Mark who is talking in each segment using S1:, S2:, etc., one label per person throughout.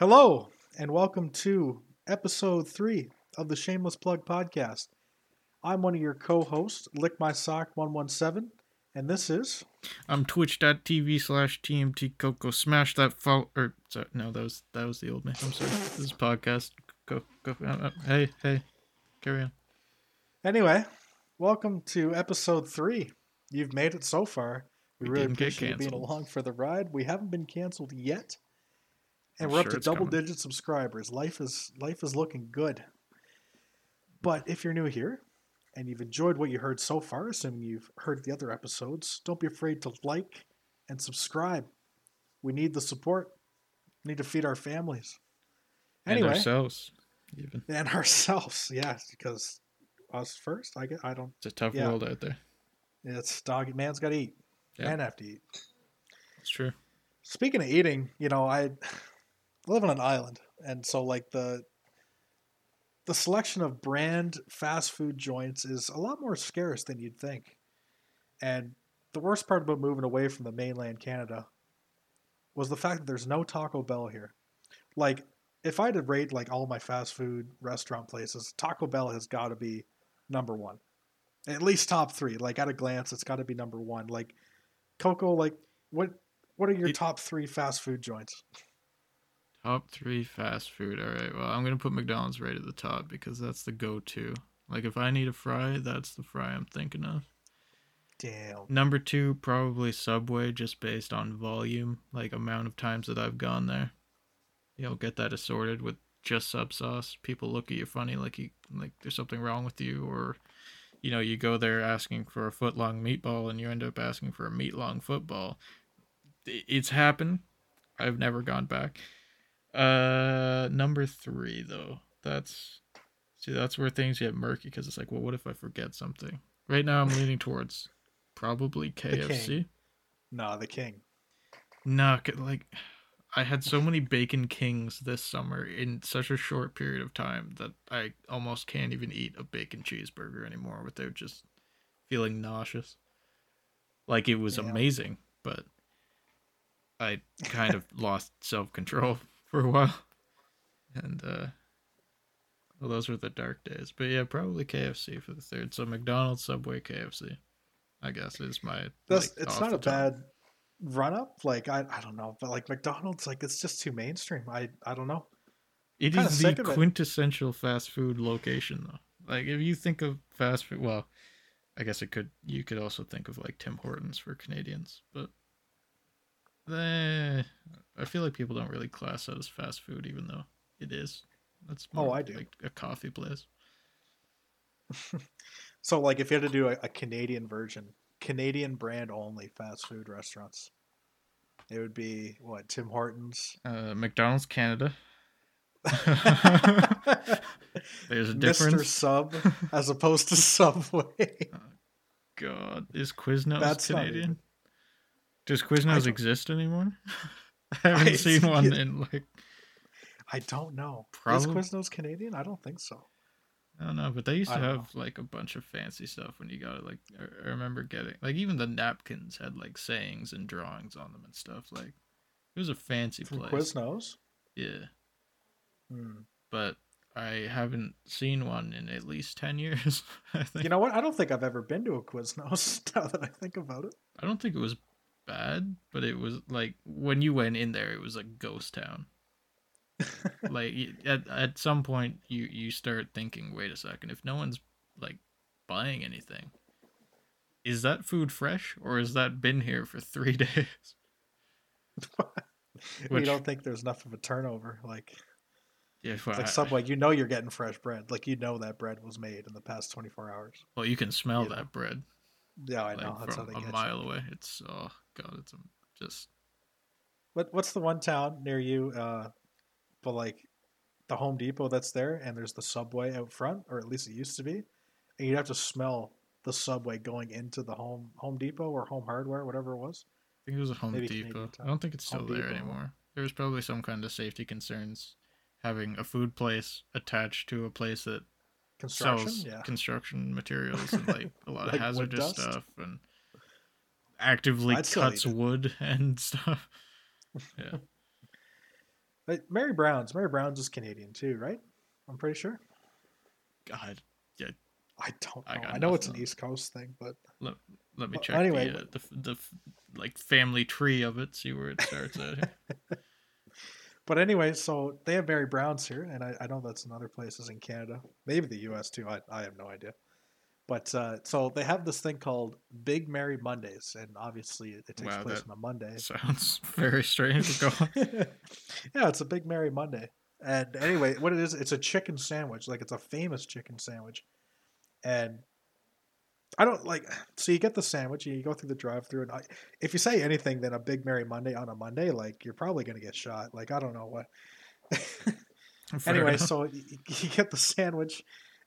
S1: Hello, and welcome to episode three of the Shameless Plug podcast. I'm one of your co hosts, Lick My Sock 117, and this is.
S2: I'm twitch.tv slash TMT Coco. Smash that follow. Or, sorry, no, that was that was the old name. I'm sorry. This is podcast. Go, go. Uh, uh, hey, hey. Carry on.
S1: Anyway, welcome to episode three. You've made it so far. We,
S2: We
S1: really appreciate you being along for the ride. We haven't been canceled yet, and we're up to double
S2: coming.
S1: digit subscribers. Life is life is looking good. But if you're new here and you've enjoyed what you heard so far, assuming you've heard the other episodes, don't be afraid to like and subscribe. We need the support. We need to feed our families.
S2: And ourselves. Even.
S1: and ourselves, yes, because us first. I get. I don't.
S2: It's a tough
S1: Yeah.
S2: world out there.
S1: It's dog. Man's got to eat.
S2: Yeah.
S1: Man have to eat.
S2: It's true.
S1: Speaking of eating, you know, I live on an island, and so like the the selection of brand fast food joints is a lot more scarce than you'd think. And the worst part about moving away from the mainland Canada was the fact that there's no Taco Bell here. Like, if I had to rate like all my fast food restaurant places, Taco Bell has got to be number one, at least top three. Like at a glance, it's got to be number one. Like Coco, like what what are your top three fast food joints?
S2: Top three fast food. All right. Well, I'm gonna put McDonald's right at the top because that's the go-to. Like if I need a fry, that's the fry I'm thinking of.
S1: Damn.
S2: Number two, probably Subway, just based on volume, like amount of times that I've gone there. You'll get that assorted with just sub sauce. People look at you funny, like you like there's something wrong with you, or you know you go there asking for a foot long meatball and you end up asking for a meat long football. It's happened. I've never gone back. Uh, number three though, that's see that's where things get murky because it's like, well, what if I forget something? Right now, I'm leaning towards probably. KFC.
S1: Nah, the king.
S2: No, c- like I had so many Bacon Kings this summer in such a short period of time that I almost can't even eat a bacon cheeseburger anymore without just feeling nauseous. Like it was
S1: Yeah.
S2: amazing, but I kind of lost self control for a while. And uh well, those were the dark days. But yeah, probably KFC for the third. So McDonald's, Subway, KFC. I guess is my
S1: That's
S2: like,
S1: it's not a
S2: top.
S1: bad run up. Like I, I don't know, but like McDonald's, like it's just too mainstream. I I don't know.
S2: It is the quintessential fast food location, though. Like, if you think of fast food, well, I guess it could. You could also think of like Tim Hortons for Canadians, but eh, I feel like people don't really class that as fast food, even though it is. That's
S1: Oh,
S2: more
S1: I do.
S2: Like a coffee place.
S1: So like if you had to do a, a Canadian version, Canadian brand only fast food restaurants, it would be what Tim Hortons.
S2: Uh, McDonald's Canada. There's a difference. Mr.
S1: Sub as opposed to Subway.
S2: God, is Quiznos
S1: That's
S2: Canadian? Does Quiznos exist anymore? I haven't
S1: I-
S2: seen one in like
S1: I don't know.
S2: Probably-
S1: Is Quiznos Canadian? I don't think so.
S2: I don't know, but they used to have like a bunch of fancy stuff when you got it. Like I- I remember getting like even the napkins had like sayings and drawings on them and stuff. Like it was a fancy
S1: From
S2: place.
S1: Quiznos.
S2: Yeah,
S1: Hmm.
S2: but I haven't seen one in at least ten years. I think.
S1: You know what? I don't think I've ever been to a Quiznos. Now that I think about it.
S2: I don't think it was bad, but it was like when you went in there, it was a ghost town. like at at some point, you you start thinking, wait a second, if no one's like buying anything, is that food fresh or has that been here for three days?
S1: you
S2: Which-
S1: don't think there's enough of a turnover, like
S2: Yeah, well,
S1: like Subway. You know you're getting fresh bread. Like you know that bread was made in the past 24 hours.
S2: well, you can smell
S1: you know,
S2: that bread
S1: Yeah, I
S2: like,
S1: know. That's how
S2: from
S1: they
S2: a
S1: get
S2: mile
S1: you.
S2: away. It's oh god, it's just
S1: What What's the one town near you? Uh, but like the Home Depot that's there, and there's the Subway out front, or at least it used to be, and you'd have to smell the Subway going into the Home Home Depot or Home Hardware, whatever it was.
S2: I think it was a Home
S1: Maybe
S2: Depot. I don't think it's still
S1: Home
S2: there
S1: Depot.
S2: anymore. There was probably some kind of safety concerns having a food place attached to a place that
S1: Construction,
S2: sells
S1: yeah.
S2: construction materials and like a lot
S1: Like
S2: of hazardous stuff and actively
S1: I'd
S2: cuts wood and stuff. Yeah.
S1: Mary Brown's, Mary Brown's is Canadian too, right? I'm pretty sure.
S2: God, yeah.
S1: I don't
S2: I
S1: know.
S2: got
S1: I, know it's an. East Coast thing, but
S2: let me
S1: Well,
S2: check
S1: anyway,
S2: the, uh, the the like family tree of it. See where it starts at.
S1: But anyway, so they have Mary Brown's here, and I, I know that's in other places in Canada, maybe the U.S. too. I, I have no idea. But uh, so they have this thing called Big Mary Mondays, and obviously it, it takes
S2: Wow,
S1: place on a Monday.
S2: Sounds very strange.
S1: Yeah, it's a Big Mary Monday. And anyway, what it is, it's a chicken sandwich. Like it's a famous chicken sandwich. And I don't like. So you get the sandwich, and you go through the drive-through, and I, if you say anything, then a Big Mary Monday on a Monday, like you're probably gonna get shot. Like I don't know what. Anyway,
S2: enough.
S1: so you, you get the sandwich,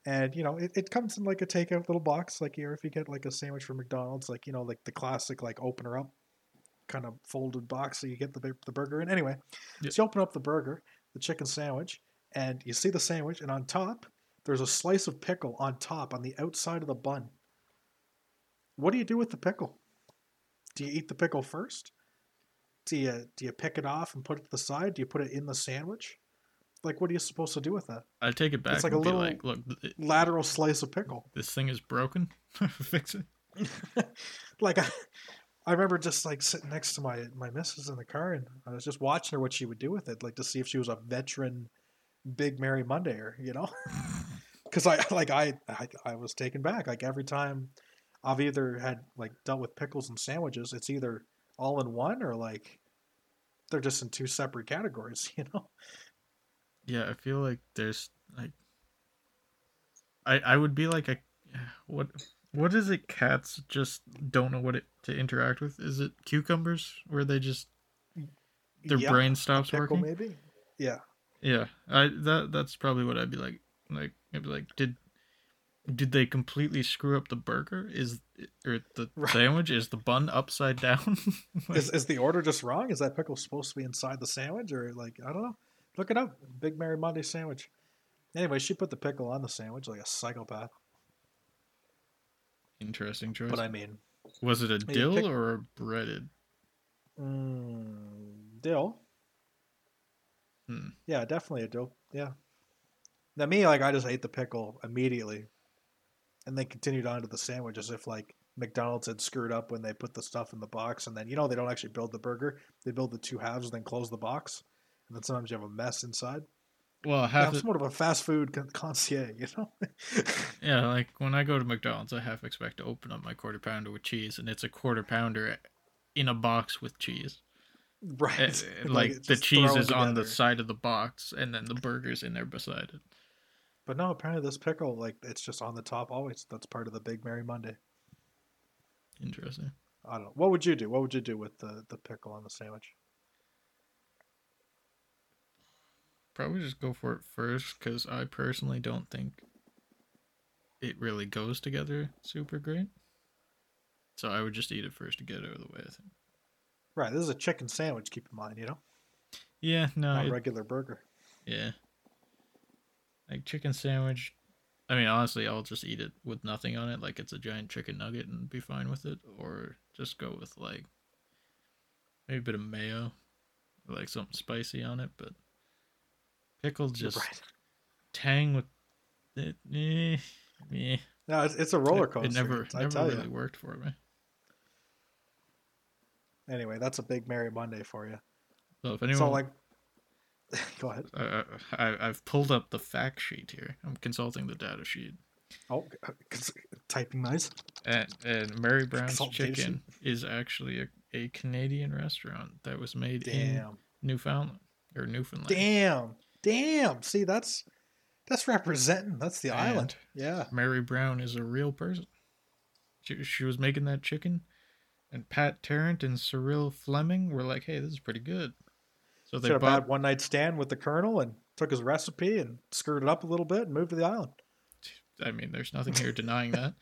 S1: and you know it, it comes in like a takeout little box, like here if you get like a sandwich from McDonald's, like you know like the classic like opener up kind of folded box, so you get the the burger in. Anyway,
S2: Yeah.
S1: so you open up the burger, the chicken sandwich, and you see the sandwich, and on top there's a slice of pickle on top on the outside of the bun. What do you do with the pickle? Do you eat the pickle first? Do you do you pick it off and put it to the side? Do you put it in the sandwich? Like, what are you supposed to do with that?
S2: I take it back.
S1: It's like a little-
S2: like, look,
S1: Lateral slice of pickle.
S2: this thing is broken. Fix it.
S1: like I, I remember just like sitting next to my my missus in the car, and I was just watching her what she would do with it, like to see if she was a veteran Big Mary Mondayer, you know? Because I like I, I I was taken back. Like every time I've either had like dealt with pickles and sandwiches, it's either all in one or like they're just in two separate categories, you know?
S2: Yeah, I feel like there's like I I would be like a what what is it cats just don't know what it to interact with? Is it cucumbers where they just their
S1: Yeah,
S2: brain stops working?
S1: maybe. Yeah.
S2: Yeah. I that that's probably what I'd be like like I'd like did did they completely screw up the burger? Is or the
S1: Right.
S2: sandwich? Is the bun upside down? Like,
S1: Is, is the order just wrong? Is that pickle supposed to be inside the sandwich, or like I don't know? Look it up. Big Mary Monday sandwich. Anyway, she put the pickle on the sandwich like a psychopath.
S2: Interesting choice.
S1: But I mean,
S2: Was it a dill
S1: pick-
S2: or a breaded?
S1: mm, dill.
S2: Hmm.
S1: Yeah, definitely a dill. Yeah. Now me, like I just ate the pickle immediately, and then continued on to the sandwich as if like McDonald's had screwed up when they put the stuff in the box, and then you know they don't actually build the burger; they build the two halves and then close the box, and then sometimes you have a mess inside.
S2: Well,
S1: Yeah,
S2: half
S1: I'm
S2: the,
S1: somewhat of a fast food con- concierge, you know.
S2: Yeah, like when I go to McDonald's, I half expect to open up my quarter pounder with cheese, and it's a quarter pounder in a box with cheese.
S1: right.
S2: Eh,
S1: Like,
S2: like the cheese is on the side of the box, and then the burger's in there beside it.
S1: But no, apparently this pickle, like, it's just on the top always. That's part of the Big Mary Monday.
S2: Interesting.
S1: I don't know. What would you do? What would you do with the, the pickle on the sandwich?
S2: Probably just go for it first, because I personally don't think it really goes together super great. So I would just eat it first to get it out of the way. I think.
S1: Right. This is a chicken sandwich, keep in mind, you know?
S2: Yeah, no,
S1: Not
S2: it-
S1: a regular burger.
S2: Yeah. Like chicken sandwich. I mean, honestly, I'll just eat it with nothing on it, like it's a giant chicken nugget, and be fine with it. Or just go with like maybe a bit of mayo, like something spicy on it. But pickle just
S1: Right.
S2: tang with it. Eh, eh.
S1: No, it's, it's a roller coaster.
S2: It never,
S1: I
S2: never
S1: tell
S2: really
S1: you.
S2: worked for me.
S1: Anyway, that's a Big Mary Monday for you.
S2: So if anyone,
S1: So, like, go ahead.
S2: uh, I, I've pulled up the fact sheet here. I'm consulting the data sheet.
S1: Oh, typing nice.
S2: And, and Mary Brown's Chicken is actually a, a Canadian restaurant that was made in Newfoundland or Newfoundland.
S1: Damn. Damn. See, that's that's representing. That's the island. Yeah.
S2: Mary Brown is a real person. She, she was making that chicken, and Pat Tarrant and Cyril Fleming were like, "Hey, this is pretty good." So they
S1: Should
S2: bought.
S1: had one night stand with the colonel and took his recipe and screwed it up a little bit and moved to the island.
S2: I mean, there's nothing here denying that.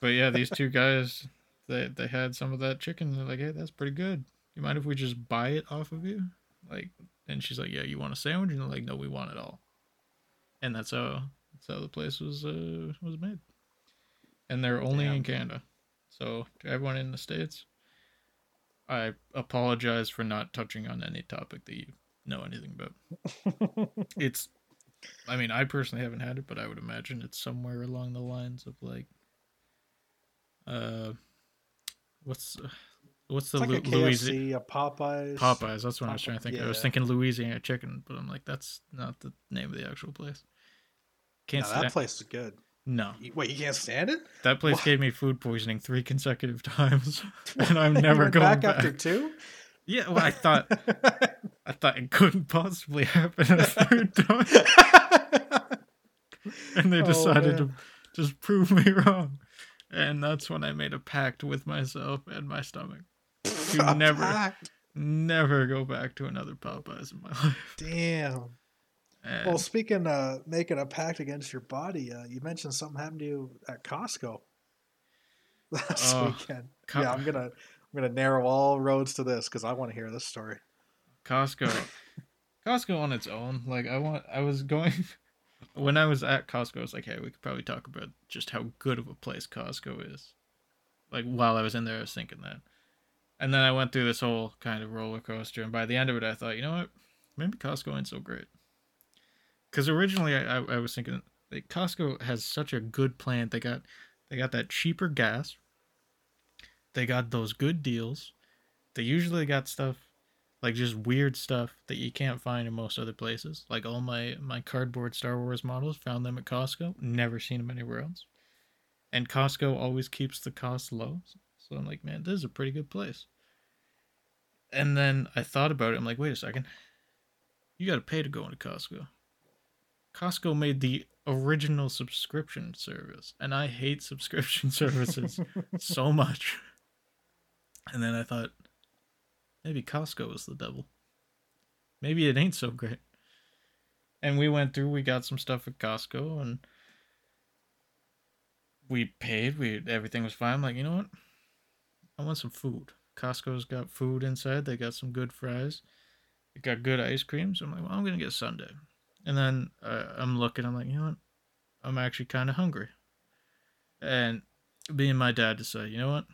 S2: But yeah, these two guys, they they had some of that chicken. They're like, "Hey, that's pretty good. You mind if we just buy it off of you?" Like, and she's like, "Yeah, you want a sandwich?" And they're like, "No, we want it all." And that's how that's how the place was uh, was made. And they're only in Canada. So to everyone in the states, I apologize for not touching on any topic that you know anything about. It's, I mean, I personally haven't had it, but I would imagine it's somewhere along the lines of like, uh, what's what's the
S1: It's like
S2: Lu- Louisi-
S1: KFC, a Popeyes.
S2: Popeyes? That's what I was trying to think. I was
S1: Yeah.
S2: thinking Louisiana chicken, but I'm like, that's not the name of the actual place. Can't
S1: No,
S2: stand.
S1: that place is good.
S2: no,
S1: Wait, you can't stand it?
S2: that place
S1: What?
S2: gave me food poisoning three consecutive times, and I'm never going
S1: back,
S2: back.
S1: after two.
S2: Yeah, well, I thought I thought it couldn't possibly happen a third time, and they
S1: Oh,
S2: decided to just prove me wrong. And that's when I made a pact with myself and my stomach. You
S1: A
S2: never-. Never go back to another Popeyes in my life.
S1: Damn.
S2: And
S1: Well, speaking of making a pact against your body, uh, you mentioned something happened to you at Costco last
S2: Oh,
S1: weekend.
S2: Co-
S1: yeah, I'm gonna I'm gonna narrow all roads to this because I want to hear this story.
S2: Costco, Costco on its own. Like I want, I was going when I was at Costco. I was like, hey, we could probably talk about just how good of a place Costco is. Like while I was in there, I was thinking that, and then I went through this whole kind of roller coaster. And by the end of it, I thought, you know what, maybe Costco ain't so great. Because originally, I, I, I was thinking like Costco has such a good plan. They got they got that cheaper gas. They got those good deals. They usually got stuff like just weird stuff that you can't find in most other places. Like all my my cardboard Star Wars models, found them at Costco. Never seen them anywhere else. And Costco always keeps the cost low. So I'm like, man, this is a pretty good place. And then I thought about it. I'm like, wait a second. You got to pay to go into Costco. Costco made the original subscription service, and I hate subscription services so much. And then I thought, maybe Costco is the devil. Maybe it ain't so great. And we went through, we got some stuff at Costco and we paid, we everything was fine. I'm like, you know what? I want some food. Costco's got food inside, they got some good fries. They got good ice cream. So I'm like, well, I'm gonna get sundae. And then uh, I'm looking, I'm like, you know what? I'm actually kind of hungry. And me and my dad decided, you know what?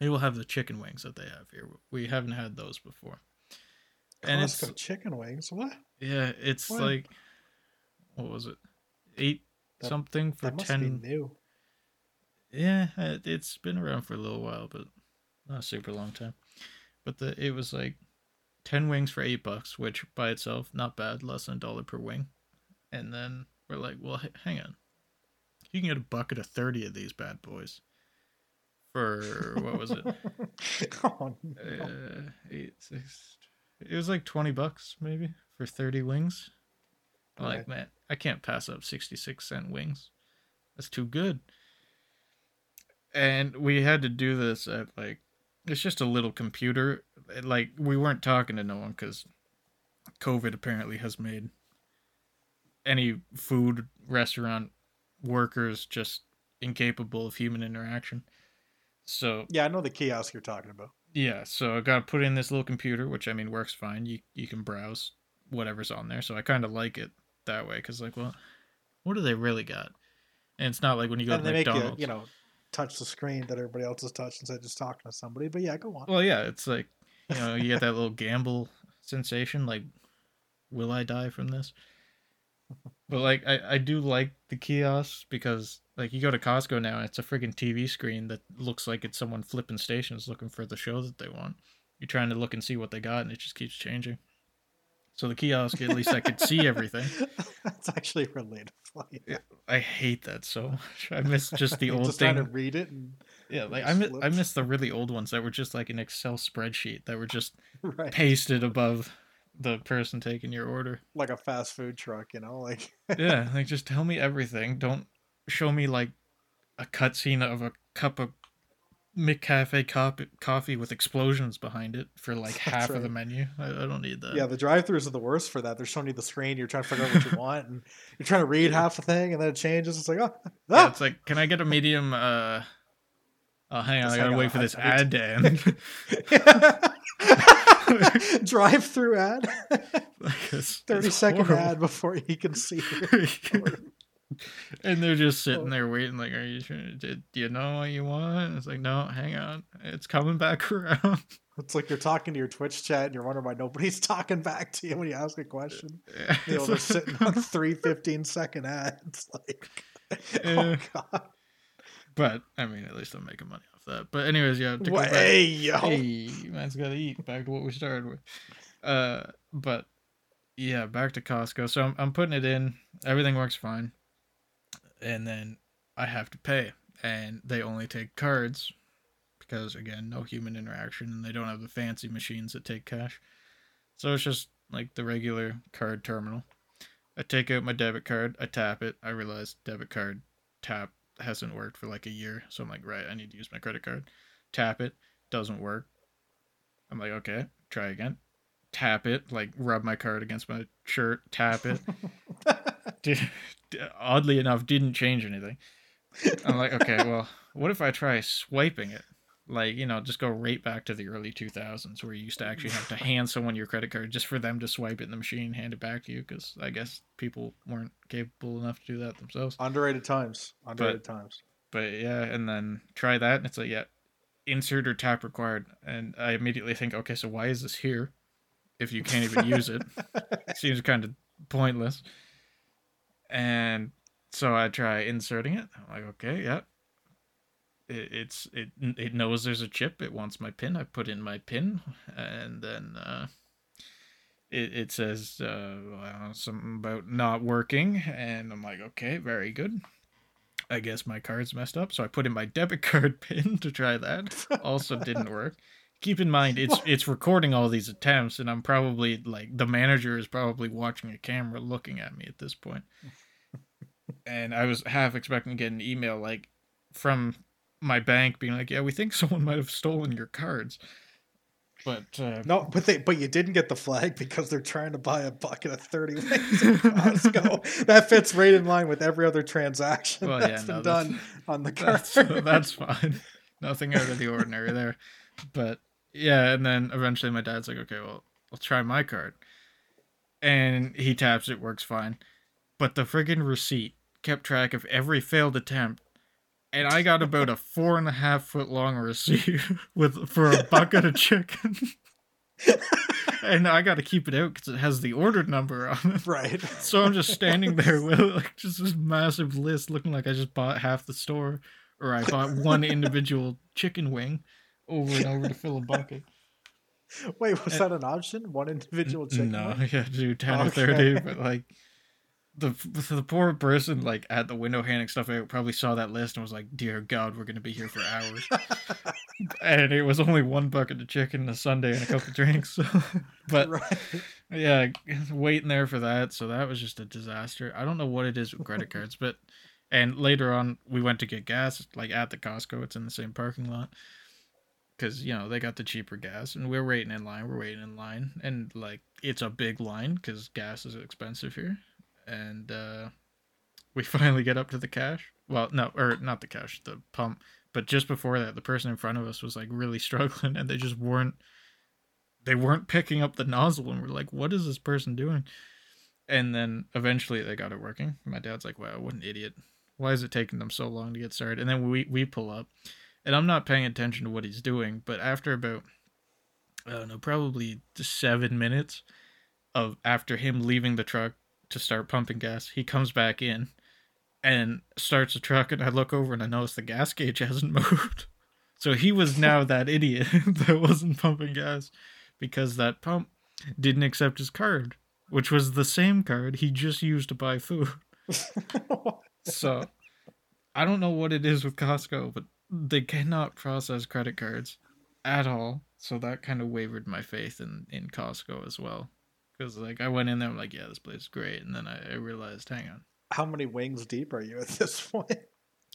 S2: Maybe we'll have the chicken wings that they have here. We haven't had those before. And it's
S1: Costco chicken wings. What?
S2: yeah, it's
S1: What?
S2: like what was it? Eight
S1: That-
S2: something for
S1: That must
S2: ten.
S1: be new.
S2: Yeah, it, it's been around for a little while, but not a super long time. But the it was like ten wings for eight bucks, which by itself not bad, less than a dollar per wing. And then we're like, well, hang on, you can get a bucket of thirty of these bad boys for what was it?
S1: oh, no.
S2: uh, eight, six. It was like twenty bucks maybe for thirty wings. I'm like,
S1: Right.
S2: man, I can't pass up sixty-six cent wings. That's too good. And we had to do this at like, it's just a little computer. Like we weren't talking to no one because COVID apparently has made any food restaurant workers just incapable of human interaction. So
S1: yeah, I know the kiosk you're talking about.
S2: yeah, so I got to put in this little computer, which I mean works fine. You you can browse whatever's on there, so I kind of like it that way because like, well, what do they really got? And it's not like when you go
S1: and
S2: to
S1: make you,
S2: McDonald's.
S1: you know, touch the screen that everybody else has touched instead of just talking to somebody. But yeah, go on.
S2: Well, yeah, it's like you know you get that little gamble sensation, like, will I die from this? But like I I do like the kiosks because like you go to Costco now and it's a friggin' TV screen that looks like it's someone flipping stations looking for the show that they want. You're trying to look and see what they got and it just keeps changing. So the kiosk at least I could see everything.
S1: That's actually relatable. Yeah.
S2: I hate that so much. I miss just the old
S1: just
S2: thing.
S1: trying to read it
S2: Yeah, like I miss, I miss the really old ones that were just like an Excel spreadsheet that were just
S1: right,
S2: pasted above the person taking your order.
S1: like a fast food truck, you know, like
S2: Yeah, like just tell me everything. Don't show me like a cutscene of a cup of McCafe cop- coffee with explosions behind it for like half of the menu. I, I don't need that.
S1: yeah, the drive-throughs are the worst for that. They're showing you the screen, you're trying to figure out what you want, and you're trying to read half the thing, and then it changes. It's like, oh,
S2: Yeah,
S1: ah!
S2: it's like, can I get a medium? Uh, oh, hang on,
S1: Just
S2: I gotta wait
S1: on,
S2: for this ad to end.
S1: drive-through ad,
S2: Like, it's-
S1: thirty
S2: it's
S1: second
S2: horrible.
S1: ad before you can see.
S2: And they're just sitting there waiting, like, "Are you sure? Do you know what you want?" It's like, "No, hang on, it's coming back around."
S1: It's like you're talking to your Twitch chat and you're wondering why nobody's talking back to you when you ask a question. You know, they're sitting on three 15 second ads. Like, oh god.
S2: But I mean, at least I'm making money off that. But anyways, yeah. To
S1: Well, hey yo.
S2: hey, man's gotta eat. Back to what we started with. Uh, but yeah, back to Costco. So I'm I'm putting it in. Everything works fine, and then I have to pay, and they only take cards because again, no human interaction, and they don't have the fancy machines that take cash. So it's just like the regular card terminal. I take out my debit card, I tap it. I realize debit card tap hasn't worked for like a year, so I'm like, right, I need to use my credit card. Tap it, doesn't work. I'm like, okay, try again. Tap it, like rub my card against my shirt, tap it. oddly enough, didn't change anything. I'm like, okay, well, what if I try swiping it? Like, you know, just go right back to the early 2000s where you used to actually have to hand someone your credit card just for them to swipe it in the machine and hand it back to you because I guess people weren't capable enough to do that themselves.
S1: Underrated times. Underrated times.
S2: But yeah, and then try that, and it's like, yeah, insert or tap required. And I immediately think, okay, so why is this here if you can't even use it? Seems kind of pointless. And so I try inserting it. I'm like, okay, yeah. It, it's it it knows there's a chip. It wants my pin. I put in my pin, and then uh, it it says uh, well, something about not working, and I'm like, okay, very good. I guess my card's messed up, so I put in my debit card pin to try that. Also didn't work. Keep in mind, it's it's recording all these attempts, and I'm probably like the manager is probably watching a camera looking at me at this point. And I was half expecting to get an email like from my bank being like, "Yeah, we think someone might have stolen your cards." But uh,
S1: No, but they but you didn't get the flag because they're trying to buy a bucket of 30 wings at Costco. that fits right in line with every other transaction
S2: Well, yeah,
S1: that's
S2: no,
S1: been
S2: that's-
S1: done on the card.
S2: that's that's fine. Nothing out of the ordinary there. But yeah, and then eventually my dad's like, okay, well, I'll try my card. And he taps it, works fine. But the friggin' receipt kept track of every failed attempt. And I got about a four and a half foot long receipt with for a bucket of chicken. and I got to keep it out because it has the ordered number on it.
S1: right.
S2: So I'm just standing there with like just this massive list, looking like I just bought half the store, or I bought one individual chicken wing over and over to fill a bucket.
S1: Wait, was uh, that an option? One individual chicken?
S2: No,
S1: wing?
S2: yeah, do ten or thirty, but like the the poor person like at the window handing stuff out probably saw that list and was like, "Dear God, we're gonna be here for hours." and it was only one bucket of chicken, a sundae, and a couple drinks. but
S1: right.
S2: yeah, waiting there for that. So that was just a disaster. I don't know what it is with credit cards, but and later on we went to get gas like at the Costco. It's in the same parking lot because you know they got the cheaper gas, and we're waiting in line. We're waiting in line, and like it's a big line because gas is expensive here. And uh, we finally get up to the cash. Well, no, or not the cash, the pump. But just before that, the person in front of us was like really struggling, and they just weren't they weren't picking up the nozzle and we're like what is this person doing and then eventually they got it working my dad's like wow what an idiot why is it taking them so long to get started and then we we pull up and i'm not paying attention to what he's doing but after about i don't know probably seven minutes of after him leaving the truck to start pumping gas he comes back in and starts the truck and i look over and i notice the gas gauge hasn't moved so he was now that idiot that wasn't pumping gas because that pump didn't accept his card, which was the same card he just used to buy food. So I don't know what it is with Costco, but they cannot process credit cards at all. So that kind of wavered my faith in, in Costco as well. Because like I went in there, I'm like, yeah, this place is great, and then I, I realized, hang on.
S1: How many wings deep are you at this point?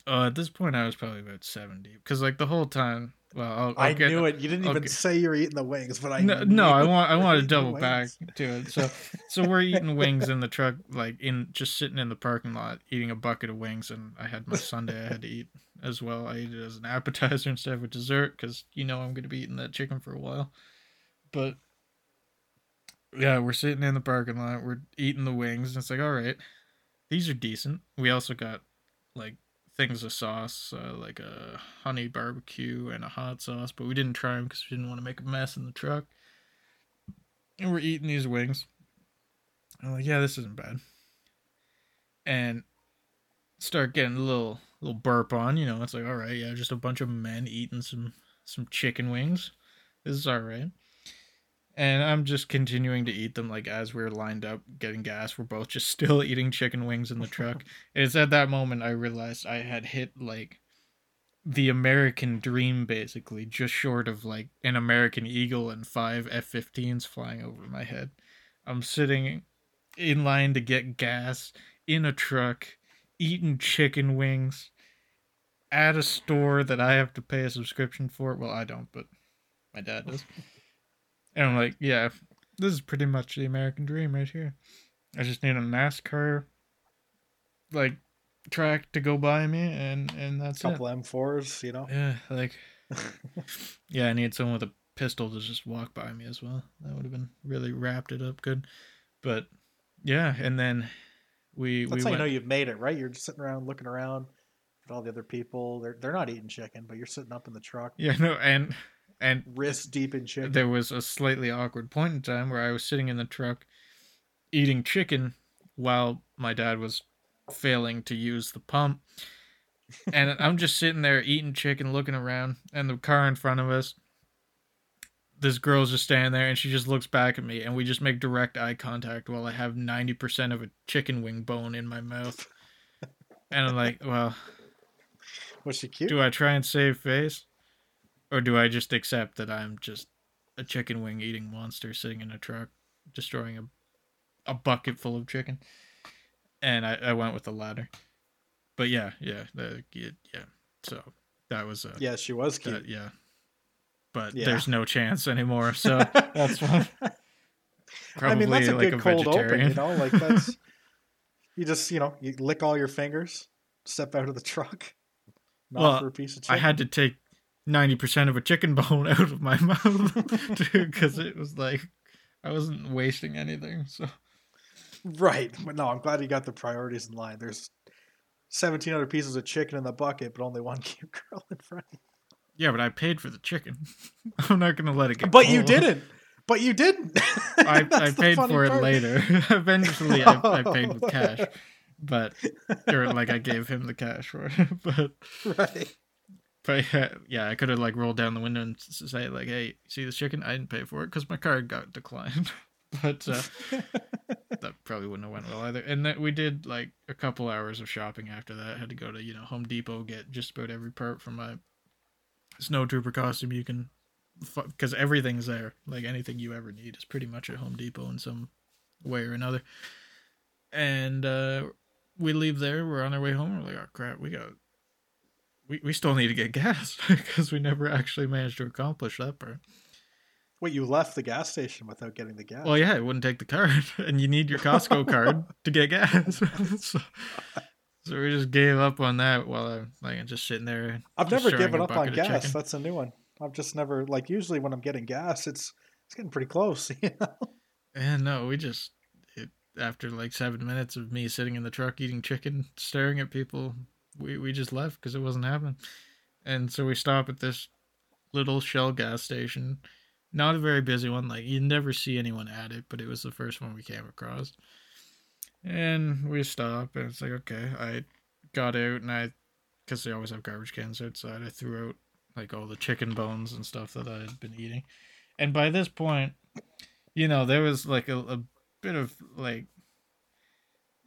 S2: Uh, at this point, I was probably about seventy. Because like the whole time, well, I'll, I'll
S1: I
S2: get,
S1: knew it. You didn't even
S2: okay.
S1: say you were eating the wings, but I
S2: no, no, I want I want to double back to it. So so we're eating wings in the truck, like in just sitting in the parking lot, eating a bucket of wings, and I had my sundae I had to eat as well. I ate it as an appetizer instead of a dessert because you know I'm gonna be eating that chicken for a while. But yeah, we're sitting in the parking lot, we're eating the wings, and it's like, all right, these are decent. We also got like things of sauce, uh, like a honey barbecue and a hot sauce, but we didn't try them because we didn't want to make a mess in the truck. And we're eating these wings. I'm like, yeah, this isn't bad. And start getting a little little burp on, you know, it's like, all right, yeah, just a bunch of men eating some some chicken wings. This is all right. And I'm just continuing to eat them like as we're lined up getting gas. We're both just still eating chicken wings in the truck. it's at that moment I realized I had hit like the American dream basically, just short of like an American Eagle and five F 15s flying over my head. I'm sitting in line to get gas in a truck, eating chicken wings at a store that I have to pay a subscription for. Well, I don't, but my dad does. and I'm like, yeah, this is pretty much the American dream right here. I just need a NASCAR like track to go by me, and and that's a
S1: couple
S2: it.
S1: M4s, you know.
S2: Yeah, like yeah, I need someone with a pistol to just walk by me as well. That would have been really wrapped it up good. But yeah, and then we
S1: That's
S2: we
S1: how you know you've made it, right? You're just sitting around looking around at all the other people. They're they're not eating chicken, but you're sitting up in the truck,
S2: yeah no and and
S1: wrist deep in chicken.
S2: there was a slightly awkward point in time where I was sitting in the truck eating chicken while my dad was failing to use the pump. And I'm just sitting there eating chicken, looking around, and the car in front of us, this girl's just standing there and she just looks back at me and we just make direct eye contact while I have 90% of a chicken wing bone in my mouth. And I'm like, well,
S1: Was she cute?
S2: do I try and save face? Or do I just accept that I'm just a chicken wing eating monster sitting in a truck, destroying a, a bucket full of chicken? And I, I went with the latter. But yeah, yeah, the, yeah, yeah. So that was a,
S1: yeah, she was cute.
S2: that, yeah. But
S1: Yeah.
S2: there's no chance anymore. So that's fine.
S1: I mean, that's a
S2: like
S1: good
S2: a
S1: cold open, you know. Like that's you just you know you lick all your fingers, step out of the truck,
S2: Well,
S1: for a piece of chicken.
S2: I had to take 90% of a chicken bone out of my mouth because it was like I wasn't wasting anything. So
S1: right, but no, I'm glad you got the priorities in line. There's 17 other pieces of chicken in the bucket, but only one cute girl in front. of
S2: yeah, but I paid for the chicken. I'm not gonna let it get.
S1: But you didn't. But you didn't.
S2: I, I paid for it later. Eventually, I, I paid with cash, but or like I gave him the cash for it. But
S1: right.
S2: Yeah, yeah, I could have like rolled down the window and say like, "Hey, see this chicken? I didn't pay for it because my card got declined." but uh, that probably wouldn't have went well either. And that we did like a couple hours of shopping after that. had to go to you know Home Depot get just about every part for my snowtrooper costume you can, because everything's there. Like anything you ever need is pretty much at Home Depot in some way or another. And uh, we leave there. We're on our way home. We're like, oh crap, we got. We, we still need to get gas because we never actually managed to accomplish that part.
S1: Wait, you left the gas station without getting the gas?
S2: Well, yeah, it wouldn't take the card, and you need your Costco card to get gas. so, so we just gave up on that while I'm like just sitting there.
S1: I've never given up on gas.
S2: chicken.
S1: That's a new one. I've just never like usually when I'm getting gas, it's it's getting pretty close. You know?
S2: And no, we just it, after like seven minutes of me sitting in the truck eating chicken, staring at people, we we just left because it wasn't happening. And so we stop at this little Shell gas station, not a very busy one. Like you never see anyone at it, but it was the first one we came across. And we stop, and it's like okay, I got out and I, because they always have garbage cans outside, I threw out like all the chicken bones and stuff that I had been eating. And by this point, you know, there was like a, a bit of like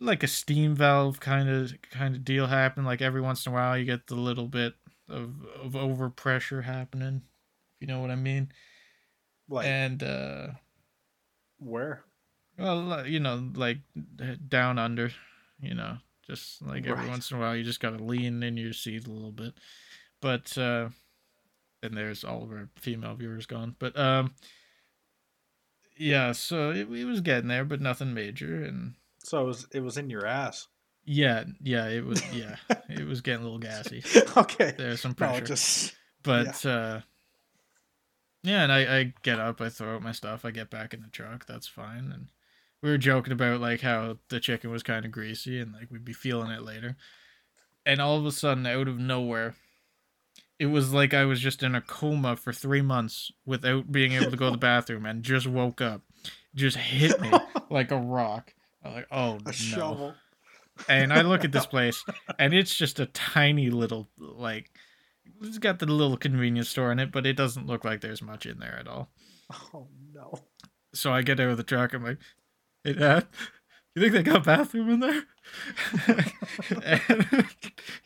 S2: like a steam valve kind of kind of deal happen. Like every once in a while, you get the little bit of of overpressure happening. If you know what I mean.
S1: Like
S2: And uh,
S1: where?
S2: well, you know, like down under, you know, just like every
S1: Right.
S2: once in a while, you just gotta lean in your seat a little bit. But uh, and there's all of our female viewers gone. But um, yeah, so it, it was getting there, but nothing major. And
S1: So it was it was in your ass.
S2: yeah, yeah, it was yeah, it was getting a little gassy.
S1: okay.
S2: There's some
S1: No,
S2: pressure,
S1: just
S2: but uh, yeah, and I I get up, I throw out my stuff, I get back in the truck. That's fine, and we were joking about like how the chicken was kind of greasy and like we'd be feeling it later. And all of a sudden, out of nowhere, it was like I was just in a coma for three months without being able to go to the bathroom and just woke up. Just hit me like a rock. I'm like, oh
S1: A
S2: no.
S1: shovel.
S2: And I look at this place and it's just a tiny little like it's got the little convenience store in it, but it doesn't look like there's much in there at all.
S1: Oh no.
S2: So I get out of the truck. I'm like, "Hey, Dad, you think they got a bathroom in there?" and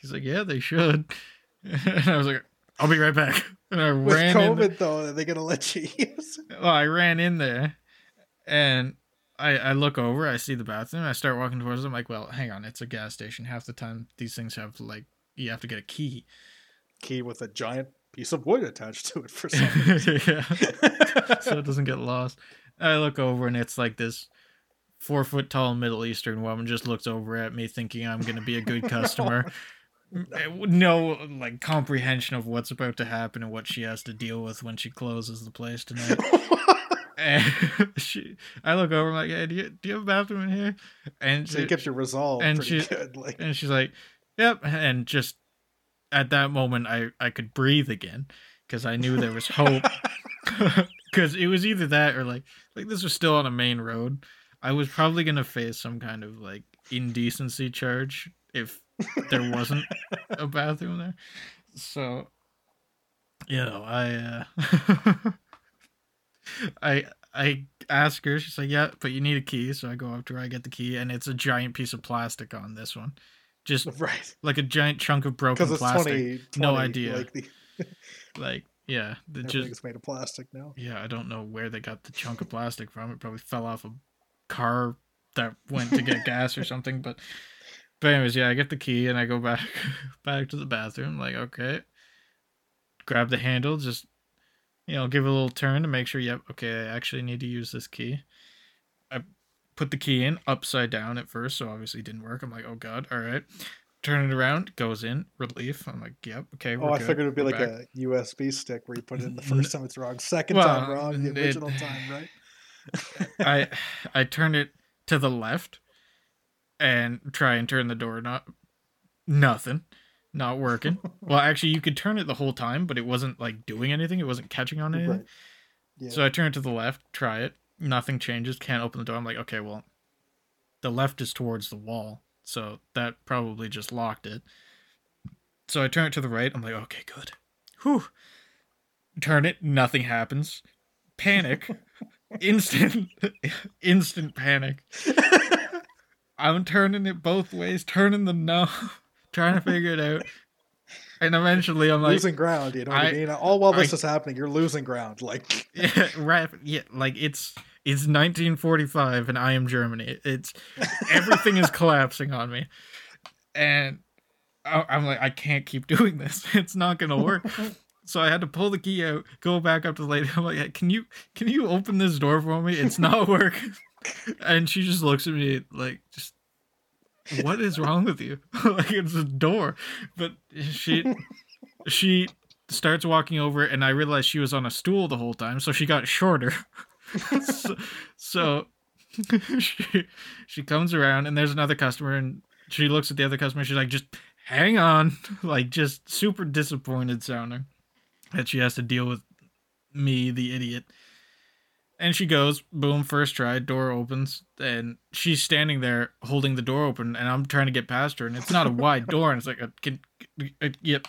S2: he's like, "Yeah, they should." And I was like, "I'll be right back." And I
S1: With
S2: ran. In,
S1: COVID though, are they gonna let you use?
S2: well, I ran in there, and I I look over. I see the bathroom. I start walking towards it. I'm like, "Well, hang on. It's a gas station. Half the time, these things have like you have to get a key."
S1: Key with a giant piece of wood attached to it for some reason.
S2: yeah. so it doesn't get lost. I look over and it's like this four foot tall Middle Eastern woman just looks over at me thinking I'm gonna be a good customer. Mm, no like comprehension of what's about to happen and what she has to deal with when she closes the place tonight. And she, I look over, I'm like, "Hey, do you do you have a bathroom in here?" And
S1: so
S2: she-
S1: get your resolve
S2: and
S1: pretty
S2: she-
S1: good. Like
S2: and she's like, "Yep." And just at that moment, I I could breathe again because I knew there was hope. Because it was either that or like like this was still on a main road. I was probably gonna face some kind of like indecency charge if there wasn't a bathroom there. So, you know, I uh, I I ask her. She's like, "Yeah, but you need a key." So I go up to her. I get the key, and it's a giant piece of plastic on this one, just
S1: right
S2: like a giant chunk of broken
S1: it's
S2: plastic.
S1: 20,
S2: No idea.
S1: Like the
S2: Like, yeah, the just
S1: made of plastic now.
S2: yeah. I don't know where they got the chunk of plastic from. It probably fell off a car that went to get gas or something. But but anyways, yeah, I get the key and I go back back to the bathroom. Like, okay, grab the handle, just you know, give it a little turn to make sure. Yep, okay, I actually need to use this key. I put the key in upside down at first, so obviously it didn't work. I'm like, oh god, all right. Turn it around, goes in, relief. I'm like, yep, okay.
S1: Oh, I
S2: good,
S1: figured it'd be
S2: we're
S1: like
S2: back.
S1: a USB stick where you put it in the first time it's wrong, second
S2: Well,
S1: time wrong, the
S2: it-
S1: original time right.
S2: I I turn it to the left and try and turn the door not nothing. Not working. well, actually you could turn it the whole time, but it wasn't like doing anything. It wasn't catching on anything.
S1: Right. Yeah.
S2: So I turn it to the left, try it. Nothing changes. Can't open the door. I'm like, okay, well, the left is towards the wall, so that probably just locked it. So I turn it to the right. I'm like, okay, good. Whew. Turn it. Nothing happens. Panic. instant, instant panic. I'm turning it both ways, turning the knob, trying to figure it out. And eventually, I'm like,
S1: losing ground, you know what I,
S2: I-
S1: mean? All while this
S2: I-
S1: is happening, you're losing ground. Like
S2: yeah, right, yeah, like it's it's 1945 and I am Germany. It's everything is collapsing on me, and I- I'm like, I can't keep doing this. It's not gonna work. So I had to pull the key out, go back up to the lady. I'm like, "Hey, can you can you open this door for me? It's not working. And she just looks at me like, just what is wrong with you? like it's a door, but she she starts walking over, and I realize she was on a stool the whole time, so she got shorter. so, so she she comes around, and there's another customer, and she looks at the other customer. She's like, just hang on, like just super disappointed sounding that she has to deal with me, the idiot. And she goes, boom, first try, door opens, and she's standing there holding the door open, and I'm trying to get past her, and it's not a wide door, and it's like, can, uh, yep,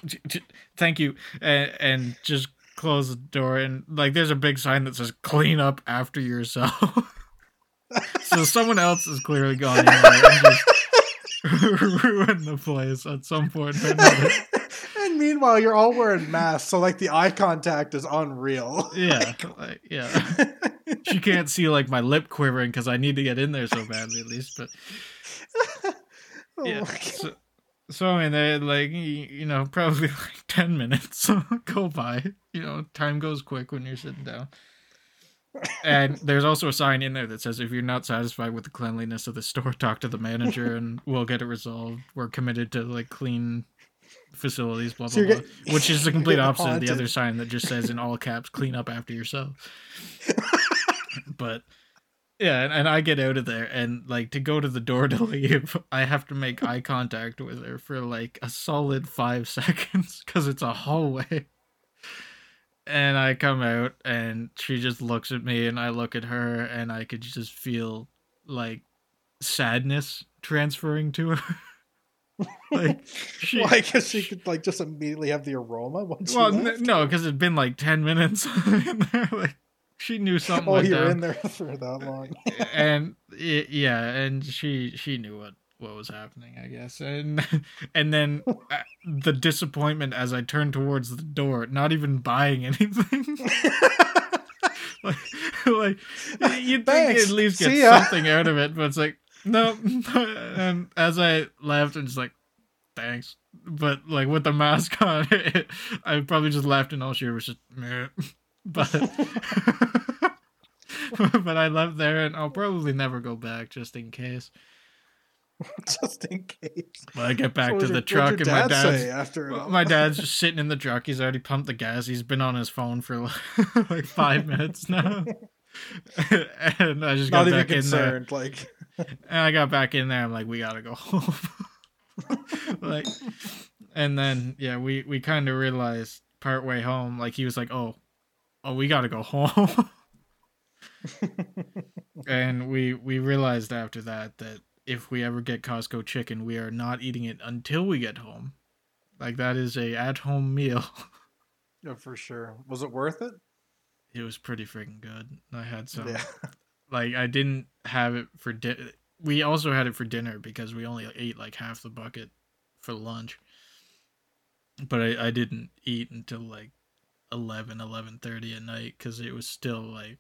S2: thank you, and, and just close the door, and like, there's a big sign that says "clean up after yourself." so someone else has clearly gone in there and just ruined the place at some point or another.
S1: And meanwhile, you're all wearing masks, so like the eye contact is unreal.
S2: Yeah, like, yeah. She can't see like my lip quivering because I need to get in there so badly, at least. But
S1: Oh
S2: yeah, so, so I mean, they like you know probably like ten minutes go by. You know, time goes quick when you're sitting down. And there's also a sign in there that says, "If you're not satisfied with the cleanliness of the store, talk to the manager, and we'll get it resolved. We're committed to like clean facilities, blah
S1: So
S2: blah blah."
S1: get-
S2: Which is the complete opposite of the other sign that just says in all caps, "Clean up after yourself." but Yeah, and, and I get out of there, and like to go to the door to leave, I have to make eye contact with her for like a solid five seconds because it's a hallway. And I come out, and she just looks at me, and I look at her, and I could just feel like sadness transferring to her. like she,
S1: well, I guess she could like just immediately have the aroma once.
S2: well, n- no, because it'd been like ten minutes in there. Like she knew something.
S1: Oh, you're
S2: down.
S1: in there for that long.
S2: and y- yeah, and she she knew what what was happening, I guess, and and then uh, the disappointment as I turned towards the door, not even buying anything. like, like you'd think at least get something out of it, but it's like no. and as I left, I'm just like, thanks. But like with the mask on, I probably just laughed and all she was just, meh. but but I left there, and I'll probably never go back just in case.
S1: just in case.
S2: When I get back
S1: So
S2: to the
S1: your-
S2: truck, and
S1: your
S2: my
S1: dad
S2: dad's
S1: after
S2: well, my dad's just sitting in the truck. He's already pumped the gas. He's been on his phone for like, like five minutes now. and I just got
S1: not even
S2: back in there.
S1: concerned. Like,
S2: And I got back in there. I'm like, we gotta go home. like, and then yeah, we we kind of realized part way home. Like he was like, oh, oh, we gotta go home. and we we realized after that that if we ever get Costco chicken, we are not eating it until we get home. Like that is a at home meal.
S1: yeah, for sure. Was it worth it?
S2: It was pretty freaking good. I had some.
S1: Yeah.
S2: like I didn't have it for dinner. We also had it for dinner because we only ate like half the bucket for lunch. But I, I didn't eat until like 11, 11.30 at night because it was still like,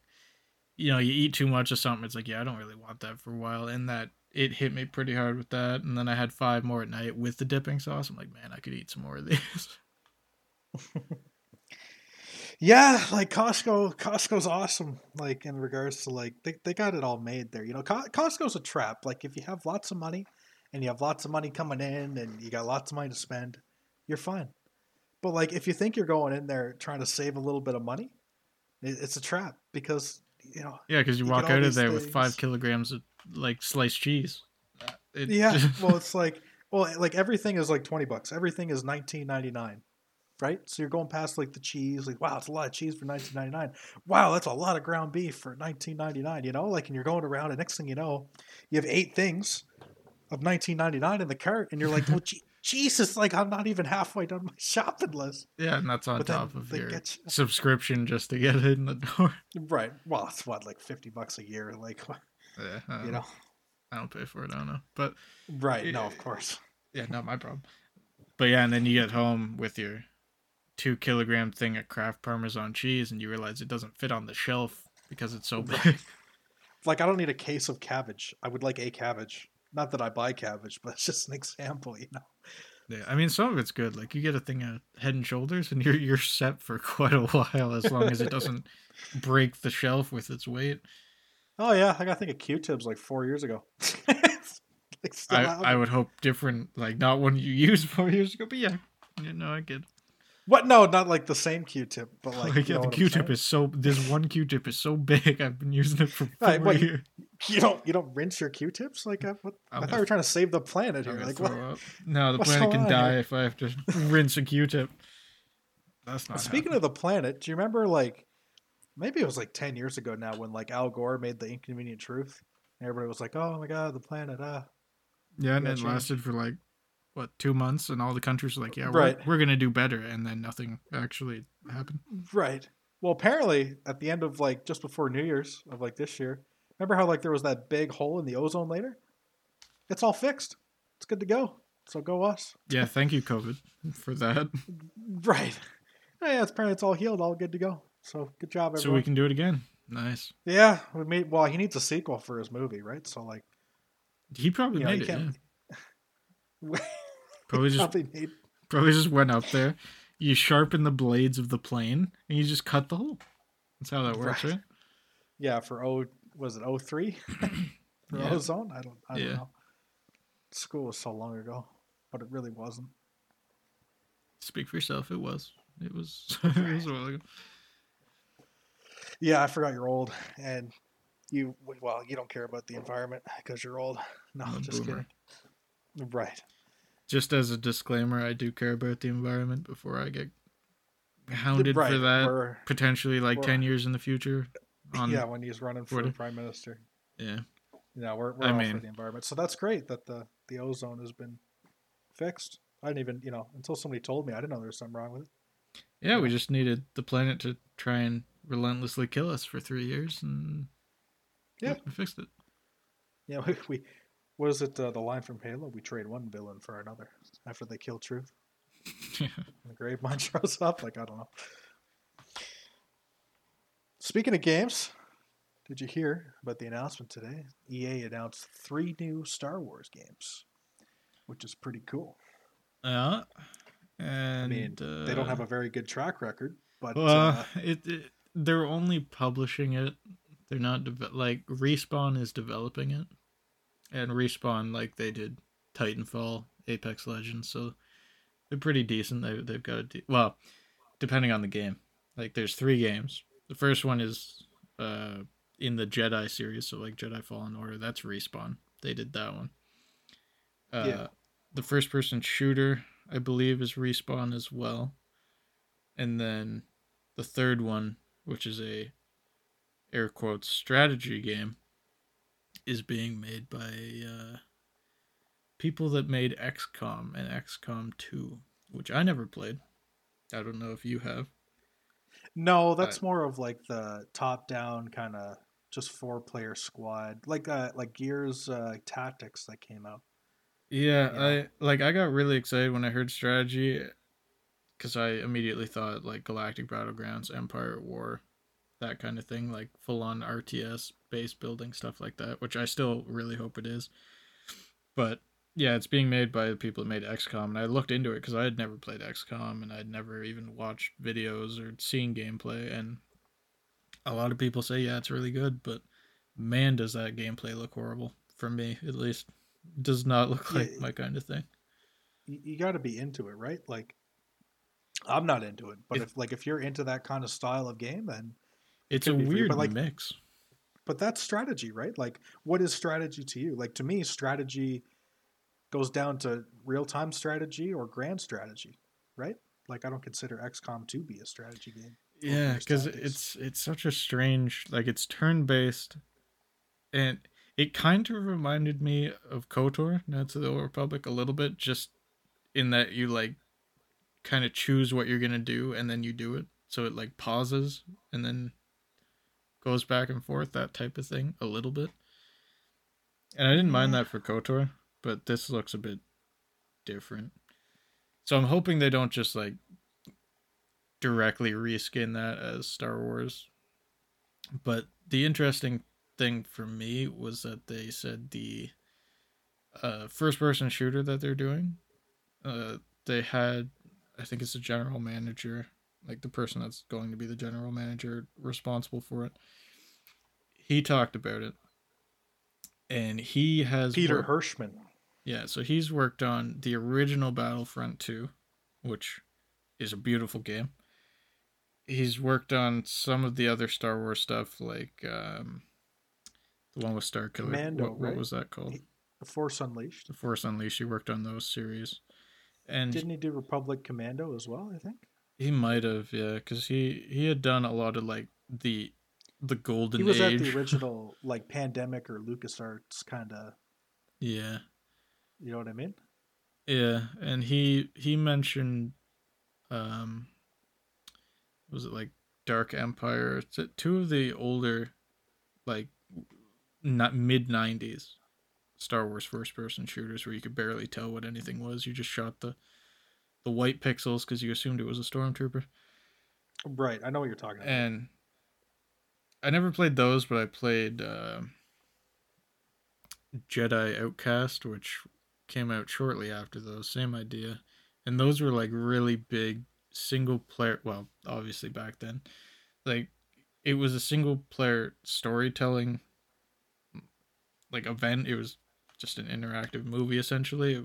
S2: you know, you eat too much of something. It's like, yeah, I don't really want that for a while. And that it hit me pretty hard with that. And then I had five more at night with the dipping sauce. I'm like, man, I could eat some more of these.
S1: Yeah, like Costco. Costco's awesome. Like in regards to like they, they got it all made there. You know, Co- Costco's a trap. Like if you have lots of money and you have lots of money coming in and you got lots of money to spend, you're fine. But like if you think you're going in there trying to save a little bit of money, it, it's a trap because you know.
S2: yeah, because you,
S1: You
S2: walk out of there with five kilograms of like sliced cheese. It
S1: Yeah,
S2: just-
S1: well, it's like well, like everything is like twenty bucks. Everything is nineteen ninety nine, right? So you're going past like the cheese, like wow, it's a lot of cheese for nineteen ninety nine. Wow, that's a lot of ground beef for nineteen ninety nine. You know, like, and you're going around, and next thing you know, you have eight things of nineteen ninety nine in the cart, and you're like, well, gee, Jesus, like I'm not even halfway done my shopping list.
S2: Yeah, and that's on
S1: But
S2: top of your
S1: you-
S2: subscription just to get it in the door.
S1: Right. Well, it's what like fifty bucks a year, like
S2: Yeah,
S1: you know.
S2: I don't pay for it. I don't know, but
S1: Right. No, of course.
S2: yeah, not my problem. But yeah, and then you get home with your two kilogram thing of Kraft Parmesan cheese, and you realize it doesn't fit on the shelf because it's so big.
S1: Like I don't need a case of cabbage. I would like a cabbage. Not that I buy cabbage, but it's just an example, you know.
S2: Yeah, I mean some of it's good. Like you get a thing of Head and Shoulders, and you're you're set for quite a while as long as it doesn't break the shelf with its weight.
S1: Oh yeah, I got to think of Q-tips like four years ago. like
S2: I, I would hope different, like not one you used four years ago, but yeah, you know I get.
S1: What? No, not like the same Q-tip, but like,
S2: Like, yeah, the Q-tip is so. This one Q-tip is so big. I've been using it for four
S1: Right, you-
S2: years.
S1: You don't you don't rinse your Q-tips like I, what, I thought we were trying to save the planet here. Like what?
S2: up. No, the planet can die
S1: here?
S2: if I have to rinse a Q-tip. That's not.
S1: Speaking of the planet, do you remember like maybe it was like ten years ago now when like Al Gore made the Inconvenient Truth? And everybody was like, "Oh my god, the planet!" Ah,
S2: yeah, and it lasted for like what two months, and all the countries were like, "Yeah,
S1: Right.
S2: we're, we're gonna do better," and then nothing actually happened.
S1: right. Well, apparently at the end of like just before New Year's of like this year, remember how like there was that big hole in the ozone layer? It's all fixed. It's good to go. So go us.
S2: Yeah, thank you, COVID, for that.
S1: Right. Oh, yeah, it's apparently it's all healed, all good to go. So good job, everyone.
S2: So we can do it again. Nice.
S1: Yeah, we made. Well, he needs a sequel for his movie, right? So like,
S2: He probably
S1: you know,
S2: made it. Yeah. Probably just
S1: Probably made.
S2: probably just went up there. You sharpen the blades of the plane, and you just cut the hole. That's how that works,
S1: Right.
S2: right?
S1: Yeah, for O was it 03? for
S2: Yeah.
S1: ozone? I don't. I don't
S2: Yeah.
S1: know. School was so long ago, but it really wasn't.
S2: Speak for yourself. It was. It was. it was a while ago.
S1: Yeah, I forgot you're old, and You well, you don't care about the environment because you're old. No,
S2: I'm
S1: just
S2: boomer.
S1: kidding. Right.
S2: Just as a disclaimer, I do care about the environment before I get hounded
S1: right.
S2: for that. Potentially like
S1: we're-
S2: ten years in the future. On
S1: yeah, when he's running for prime minister.
S2: yeah.
S1: Yeah, we're, we're
S2: I
S1: all
S2: mean-
S1: for the environment. So that's great that the, the ozone has been fixed. I didn't even, you know, until somebody told me, I didn't know there was something wrong with it.
S2: Yeah, we just needed the planet to try and relentlessly kill us for three years, and
S1: Yeah.
S2: we fixed it.
S1: Yeah, we, we what is it? Uh, the line from Halo: "We trade one villain for another." After they kill Truth, and the Gravemind shows up. Like I don't know. Speaking of games, did you hear about the announcement today? EA announced three new Star Wars games, which is pretty cool.
S2: yeah, and
S1: I mean, they don't have a very good track record, but
S2: Well,
S1: uh,
S2: it, it they're only publishing it. They're not deve- like respawn is developing it, and respawn like they did Titanfall, Apex Legends, so they're pretty decent. They they've got a de- well, depending on the game. Like there's three games. The first one is uh in the Jedi series, so like Jedi Fallen Order. That's respawn. They did that one. Uh,
S1: Yeah.
S2: The first person shooter, I believe, is respawn as well. And then the third one, which is a air quotes strategy game, is being made by uh, people that made XCOM and XCOM 2, which I never played. I don't know if you have.
S1: no, that's more of like the top-down kind of just four-player squad, like uh, like Gears uh, Tactics that came out.
S2: Yeah,
S1: Yeah.
S2: I like I got really excited when I heard strategy cuz I immediately thought like Galactic Battlegrounds, Empire at War, that kind of thing, like full on RTS base building stuff like that, which I still really hope it is. But yeah, it's being made by the people that made XCOM and I looked into it cuz I had never played XCOM and I'd never even watched videos or seen gameplay and a lot of people say yeah, it's really good, but man does that gameplay look horrible for me at least does not look
S1: Yeah,
S2: like my kind of thing.
S1: You, you got to be into it, right? Like, I'm not into it, but
S2: If-
S1: if like if you're into that kind of style of game, then
S2: It's a weird
S1: but, like,
S2: mix.
S1: but that's strategy, right? Like, what is strategy to you? Like to me, strategy goes down to real time strategy or grand strategy, right? Like I don't consider XCOM to be a strategy game.
S2: Yeah, because it's it's such a strange like it's turn based, and it kind of reminded me of Kotor, Knights of the Old Republic, a little bit, just in that you like kind of choose what you're gonna do and then you do it, so it like pauses and then goes back and forth, that type of thing, a little bit. And I didn't mind that for Kotor, but this looks a bit different. So I'm hoping they don't just like directly reskin that as Star Wars. But the interesting thing for me was that they said the uh, first person shooter that they're doing, uh, they had, I think it's a general manager, like the person that's going to be the general manager responsible for it. He talked about it. And he has
S1: Peter
S2: worked-
S1: Hirschmann.
S2: yeah, so he's worked on the original Battlefront 2, which is a beautiful game. He's worked on some of the other Star Wars stuff, like um, the one with Star Killer.
S1: Commando,
S2: what, what
S1: right?
S2: was that called?
S1: The Force Unleashed.
S2: The Force Unleashed. He worked on those series, and
S1: Didn't he do Republic Commando as well? I think
S2: he might have, yeah, because he he had done a lot of like the the golden
S1: he was
S2: age.
S1: at the original like Pandemic or LucasArts kind of.
S2: yeah,
S1: You know what I mean?
S2: Yeah, and he he mentioned um was it like Dark Empire? It's two of the older like not mid 90s Star Wars first person shooters where you could barely tell what anything was. You just shot the the white pixels cuz you assumed it was a stormtrooper.
S1: Right. I know what you're talking about.
S2: And I never played those, but I played uh, Jedi Outcast, which came out shortly after those. Same idea, and those were like really big single player. Well, obviously back then, like it was a single player storytelling like event. It was just an interactive movie essentially,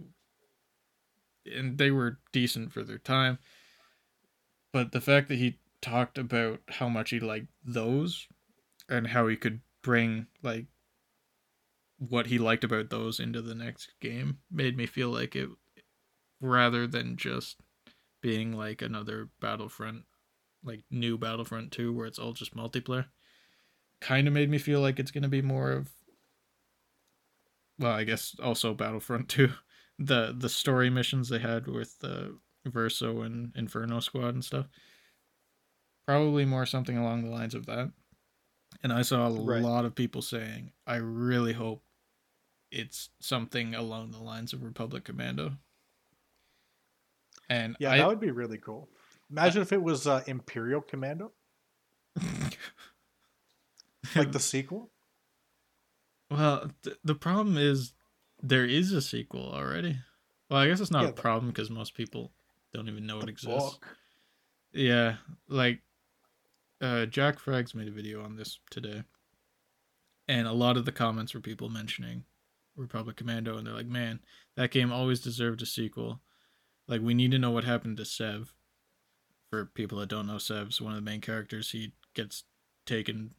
S2: and they were decent for their time. But the fact that he talked about how much he liked those and how he could bring like what he liked about those into the next game made me feel like it rather than just being like another Battlefront like new Battlefront 2 where it's all just multiplayer kind of made me feel like it's going to be more of well, I guess also Battlefront 2 the the story missions they had with the Versio and Inferno Squad and stuff. Probably more something along the lines of that. And I saw a right. lot of people saying, I really hope it's something along the lines of Republic Commando.
S1: And yeah, I, that would be really cool. Imagine I, if it was uh, Imperial Commando, like the sequel.
S2: Well, th- the problem is there is a sequel already. Well, I guess it's not yeah, a problem because most people don't even know it exists. Book. Yeah, like uh, Jack Frags made a video on this today, and a lot of the comments were people mentioning Republic Commando, and they're like, "Man, that game always deserved a sequel. Like, we need to know what happened to Sev. For people that don't know, Sev's one of the main characters. He gets taken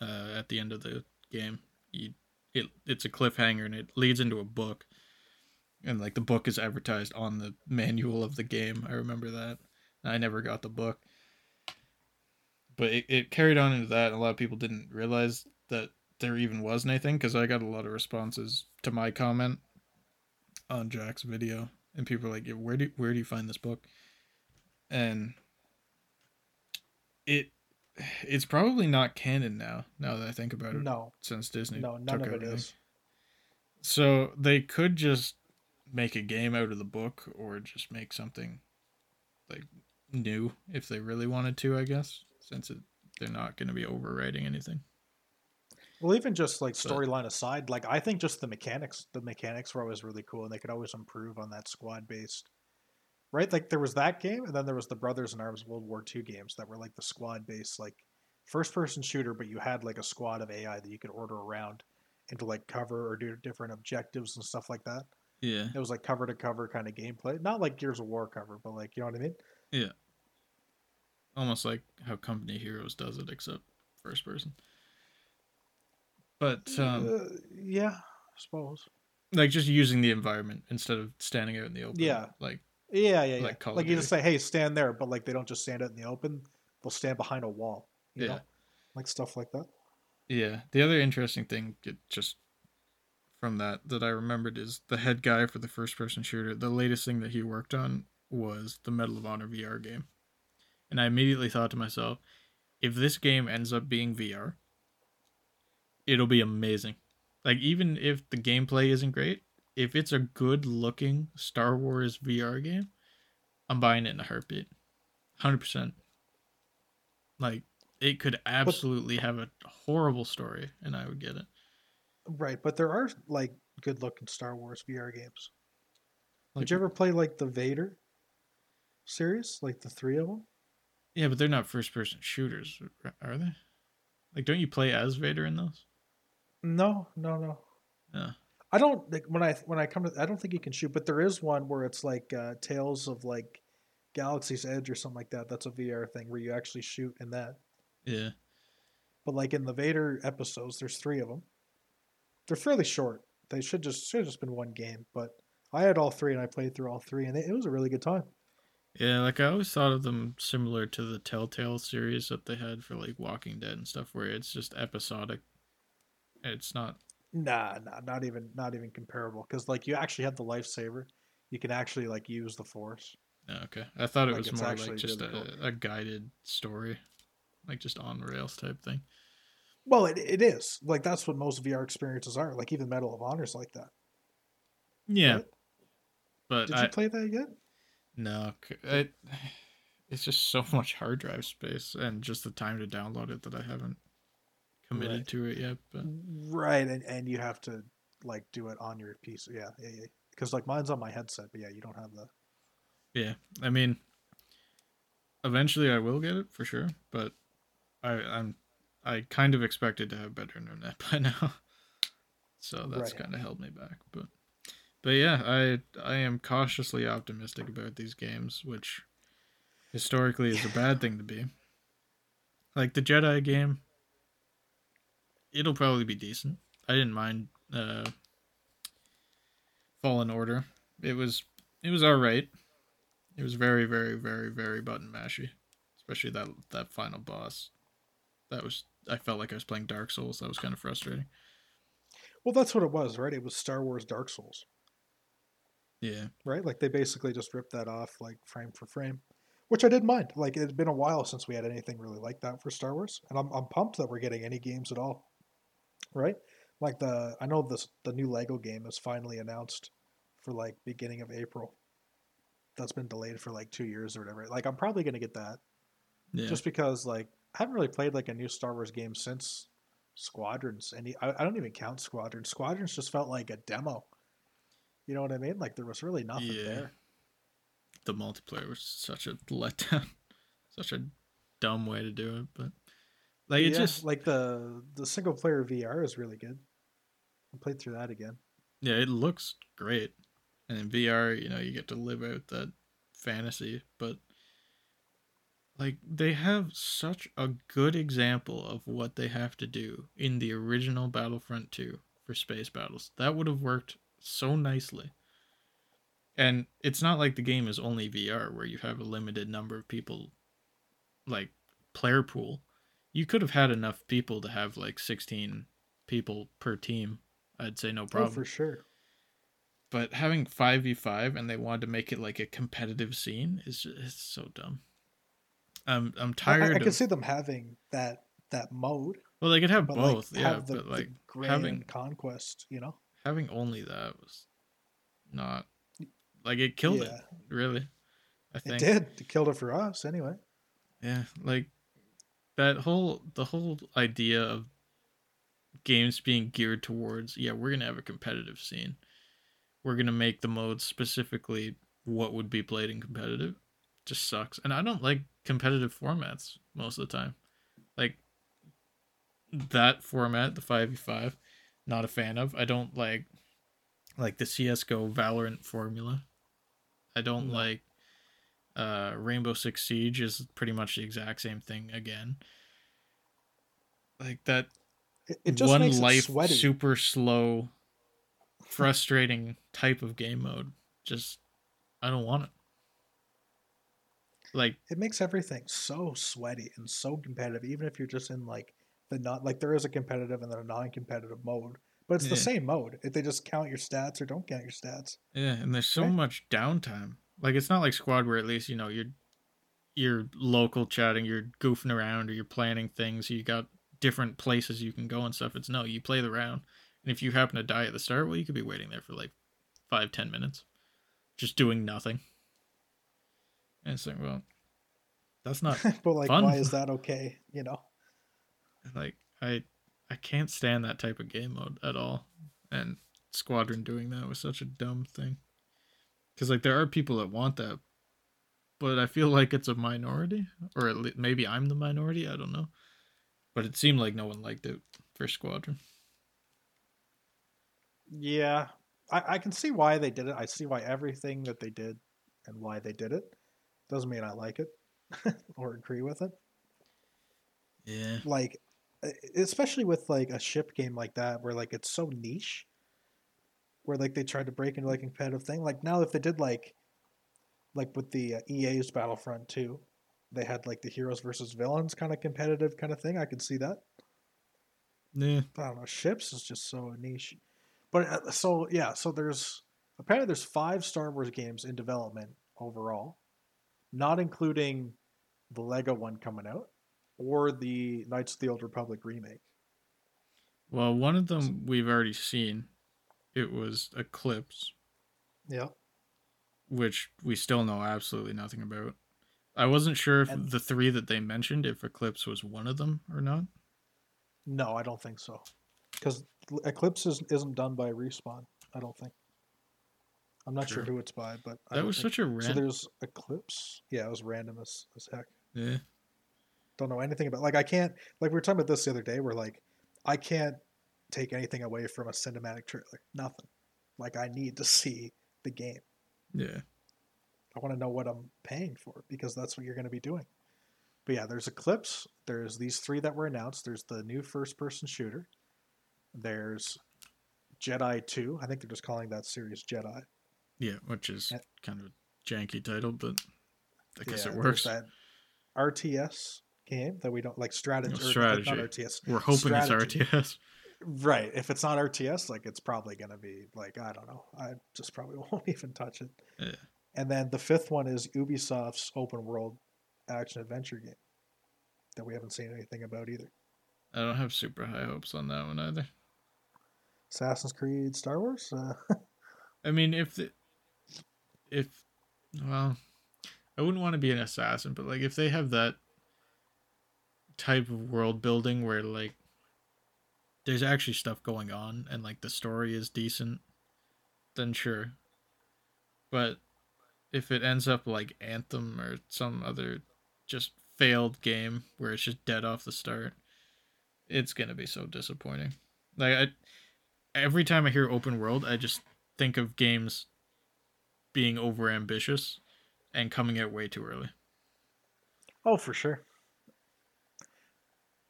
S2: uh, at the end of the game. He, it it's a cliffhanger, and it leads into a book, and like the book is advertised on the manual of the game. I remember that. I never got the book, but it, it carried on into that. And a lot of people didn't realize that there even was anything because I got a lot of responses to my comment on Jack's video, and people were like, "Where do where do you find this book?" And it it's probably not canon now. Now that I think about it,
S1: no,
S2: since Disney
S1: no, none of it is.
S2: So they could just make a game out of the book, or just make something like new if they really wanted to. I guess since it, they're not going to be overwriting anything.
S1: Well, even just like storyline aside, like I think just the mechanics, the mechanics were always really cool, and they could always improve on that squad based. Right, like there was that game, and then there was the Brothers in Arms World War II games that were like the squad based, like first person shooter, but you had like a squad of AI that you could order around into like cover or do different objectives and stuff like that.
S2: Yeah,
S1: it was like cover to cover kind of gameplay, not like Gears of War cover, but like you know what I mean.
S2: Yeah, almost like how Company Heroes does it, except first person. But um,
S1: uh, yeah, I suppose.
S2: Like just using the environment instead of standing out in the open.
S1: Yeah.
S2: Like
S1: yeah, yeah, yeah. Like, like you just say, "Hey, stand there," but like they don't just stand out in the open; they'll stand behind a wall. yeah. Know? Like stuff like that.
S2: Yeah. The other interesting thing, just from that that I remembered is the head guy for the first person shooter. The latest thing that he worked on was the Medal of Honor VR game, and I immediately thought to myself, if this game ends up being VR, it'll be amazing. Like even if the gameplay isn't great, if it's a good looking Star Wars VR game, I'm buying it in a heartbeat. 100%. Like it could absolutely have a horrible story and I would get it.
S1: Right, but there are like good looking Star Wars VR games. Like, Did you ever play like the Vader series, like the three of them?
S2: Yeah, but they're not first person shooters, are they? Like, don't you play as Vader in those?
S1: No, no, no.
S2: Yeah.
S1: I don't like when I when I come to I don't think you can shoot, but there is one where it's like uh, Tales of like Galaxy's Edge or something like that. That's a VR thing where you actually shoot in that.
S2: Yeah.
S1: But like in the Vader episodes, there's three of them. They're fairly short. They should just should have just been one game, but I had all three and I played through all three, and it, it was a really good time.
S2: Yeah, like I always thought of them similar to the Telltale series that they had for like Walking Dead and stuff, where it's just episodic it's not.
S1: Nah, nah, not even not even comparable. Because like you actually have the lightsaber, you can actually like use the force.
S2: Oh, okay, I thought it like, was more like just a, a guided story, like just on rails type thing.
S1: Well, it, it is like that's what most VR experiences are. Like even Medal of Honor is like that.
S2: Yeah, right? but
S1: did I, you play that yet?
S2: No, it, it's just so much hard drive space and just the time to download it that I haven't committed right. to it yet. But
S1: right, and and you have to like do it on your piece. Yeah, yeah, yeah. Because like mine's on my headset, but yeah, you don't have the.
S2: Yeah, I mean, eventually I will get it for sure, but I I'm I kind of expected to have better internet by now, so that's right. kind of held me back. But but yeah, I I am cautiously optimistic about these games, which historically is a bad thing to be. Like the Jedi game, it'll probably be decent. I didn't mind uh, Fallen Order. It was it was all right. It was very very very very button mashy, especially that that final boss. That was I felt like I was playing Dark Souls. That was kind of frustrating.
S1: Well, that's what it was, right? It was Star Wars Dark Souls,
S2: Yeah.
S1: right? Like they basically just ripped that off like frame for frame, which I didn't mind. Like it's been a while since we had anything really like that for Star Wars, and I'm I'm pumped that we're getting any games at all, right? Like the I know this the new Lego game is finally announced for like beginning of April. That's been delayed for like two years or whatever. Like I'm probably gonna get that
S2: Yeah.
S1: just because like I haven't really played like a new Star Wars game since Squadrons, and I, I don't even count Squadrons. Squadrons just felt like a demo. You know what I mean? Like there was really nothing
S2: Yeah.
S1: there.
S2: the multiplayer was such a letdown. such a dumb way to do it, but like it
S1: yeah,
S2: just
S1: like the the single player VR is really good. I played through that again.
S2: yeah, it looks great. And in VR, you know, you get to live out that fantasy, but like they have such a good example of what they have to do in the original Battlefront 2 for space battles. That would have worked so nicely. And it's not like the game is only VR where you have a limited number of people like player pool. You could have had enough people to have like 16 people per team. I'd say no
S1: Oh,
S2: problem
S1: for sure.
S2: but having 5v5 and they wanted to make it like a competitive scene is just, it's so dumb i'm i'm
S1: I- I,
S2: tired
S1: I,
S2: of
S1: can see them having that that mode,
S2: well they could have both
S1: like
S2: yeah
S1: have the,
S2: but like having-
S1: conquest. You know?
S2: having only that was not like it killed
S1: yeah,
S2: it really i
S1: it did. It killed it for us anyway.
S2: yeah like that whole the whole idea of games being geared towards yeah we're gonna have a competitive scene. We're gonna make the modes specifically what would be played in competitive. Just sucks. And i don't like competitive formats most of the time. Like that format the 5v5 not a fan of. I don't like like the csgo valorant formula. I don't
S1: No.
S2: like uh rainbow six siege is pretty much the exact same thing again. Like that
S1: It, it just
S2: one life super slow frustrating type of game mode. Just i don't want it. Like
S1: it makes everything so sweaty and so competitive even if you're just in like the not like there is a competitive and then a non-competitive mode but it's the same mode. If they just count your stats or don't count your stats.
S2: Yeah and there's so
S1: Right.
S2: much downtime like it's not like squad where at least you know you're you're local chatting you're goofing around or you're planning things you got different places you can go and stuff. It's no you play the round. And if you happen to die at the start well you could be waiting there for like five ten minutes just doing nothing. And it's like well that's not
S1: but like
S2: Fun.
S1: why is that okay you know?
S2: Like i i can't stand that type of game mode at all. And squadron doing that was such a dumb thing because like there are people that want that. But i feel like it's a minority or at least maybe i'm the minority i don't know. But it seemed like no one liked it for squadron.
S1: Yeah I, I can see why they did it i see why everything that they did and why they did it doesn't mean i like it or agree with it.
S2: Yeah.
S1: Like especially with like a ship game like that where like it's so niche where like they tried to break into like a competitive thing like now if they did like like with the uh, ea's battlefront 2 they had like the heroes versus villains kind of competitive kind of thing i could see that.
S2: Yeah.
S1: I don't know ships is just so niche. But uh, so yeah so there's apparently there's five star wars games in development overall not including the lego one coming out or the knights of the old republic remake.
S2: Well one of them we've already seen it was eclipse
S1: yeah
S2: which we still know absolutely nothing about. I wasn't sure if
S1: And-
S2: the three that they mentioned, if Eclipse was one of them or not.
S1: No, I don't think so. Because Eclipse is, isn't done by Respawn. I don't think. I'm not sure
S2: Sure.
S1: who it's by, but I
S2: That was
S1: think-
S2: such a
S1: So there's Eclipse. Yeah, it was random as, as heck.
S2: yeah,
S1: Don't know anything about. Like I can't. Like we were talking about this the other day. Where like I can't take anything away from a cinematic trailer. Nothing. Like I need to see the game.
S2: yeah,
S1: I want to know what I'm paying for because that's what you're going to be doing. But yeah, there's Eclipse. There's these three that were announced. There's the new first person shooter. There's Jedi Two. I think they're just calling that series Jedi.
S2: Yeah, which is
S1: Yeah.
S2: kind of a janky title, but I guess
S1: Yeah,
S2: it works.
S1: That RTS game that we don't like strategy.
S2: No,
S1: or,
S2: strategy.
S1: Not RTS.
S2: We're hoping
S1: strategy.
S2: it's RTS.
S1: Right. If it's not RTS, like it's probably gonna be like I don't know. I just probably won't even touch it.
S2: Yeah.
S1: And then the fifth one is Ubisoft's open world action adventure game that we haven't seen anything about either.
S2: I don't have super high hopes on that one either.
S1: Assassin's Creed, Star Wars. Uh,
S2: I mean, if the, if well, I wouldn't want to be an assassin, but like if they have that type of world building where like there's actually stuff going on and like the story is decent, then sure. But if it ends up like Anthem or some other just failed game where it's just dead off the start, it's gonna be so disappointing. Like I, every time I hear open world, I just think of games being over ambitious and coming out way too early.
S1: oh, for sure.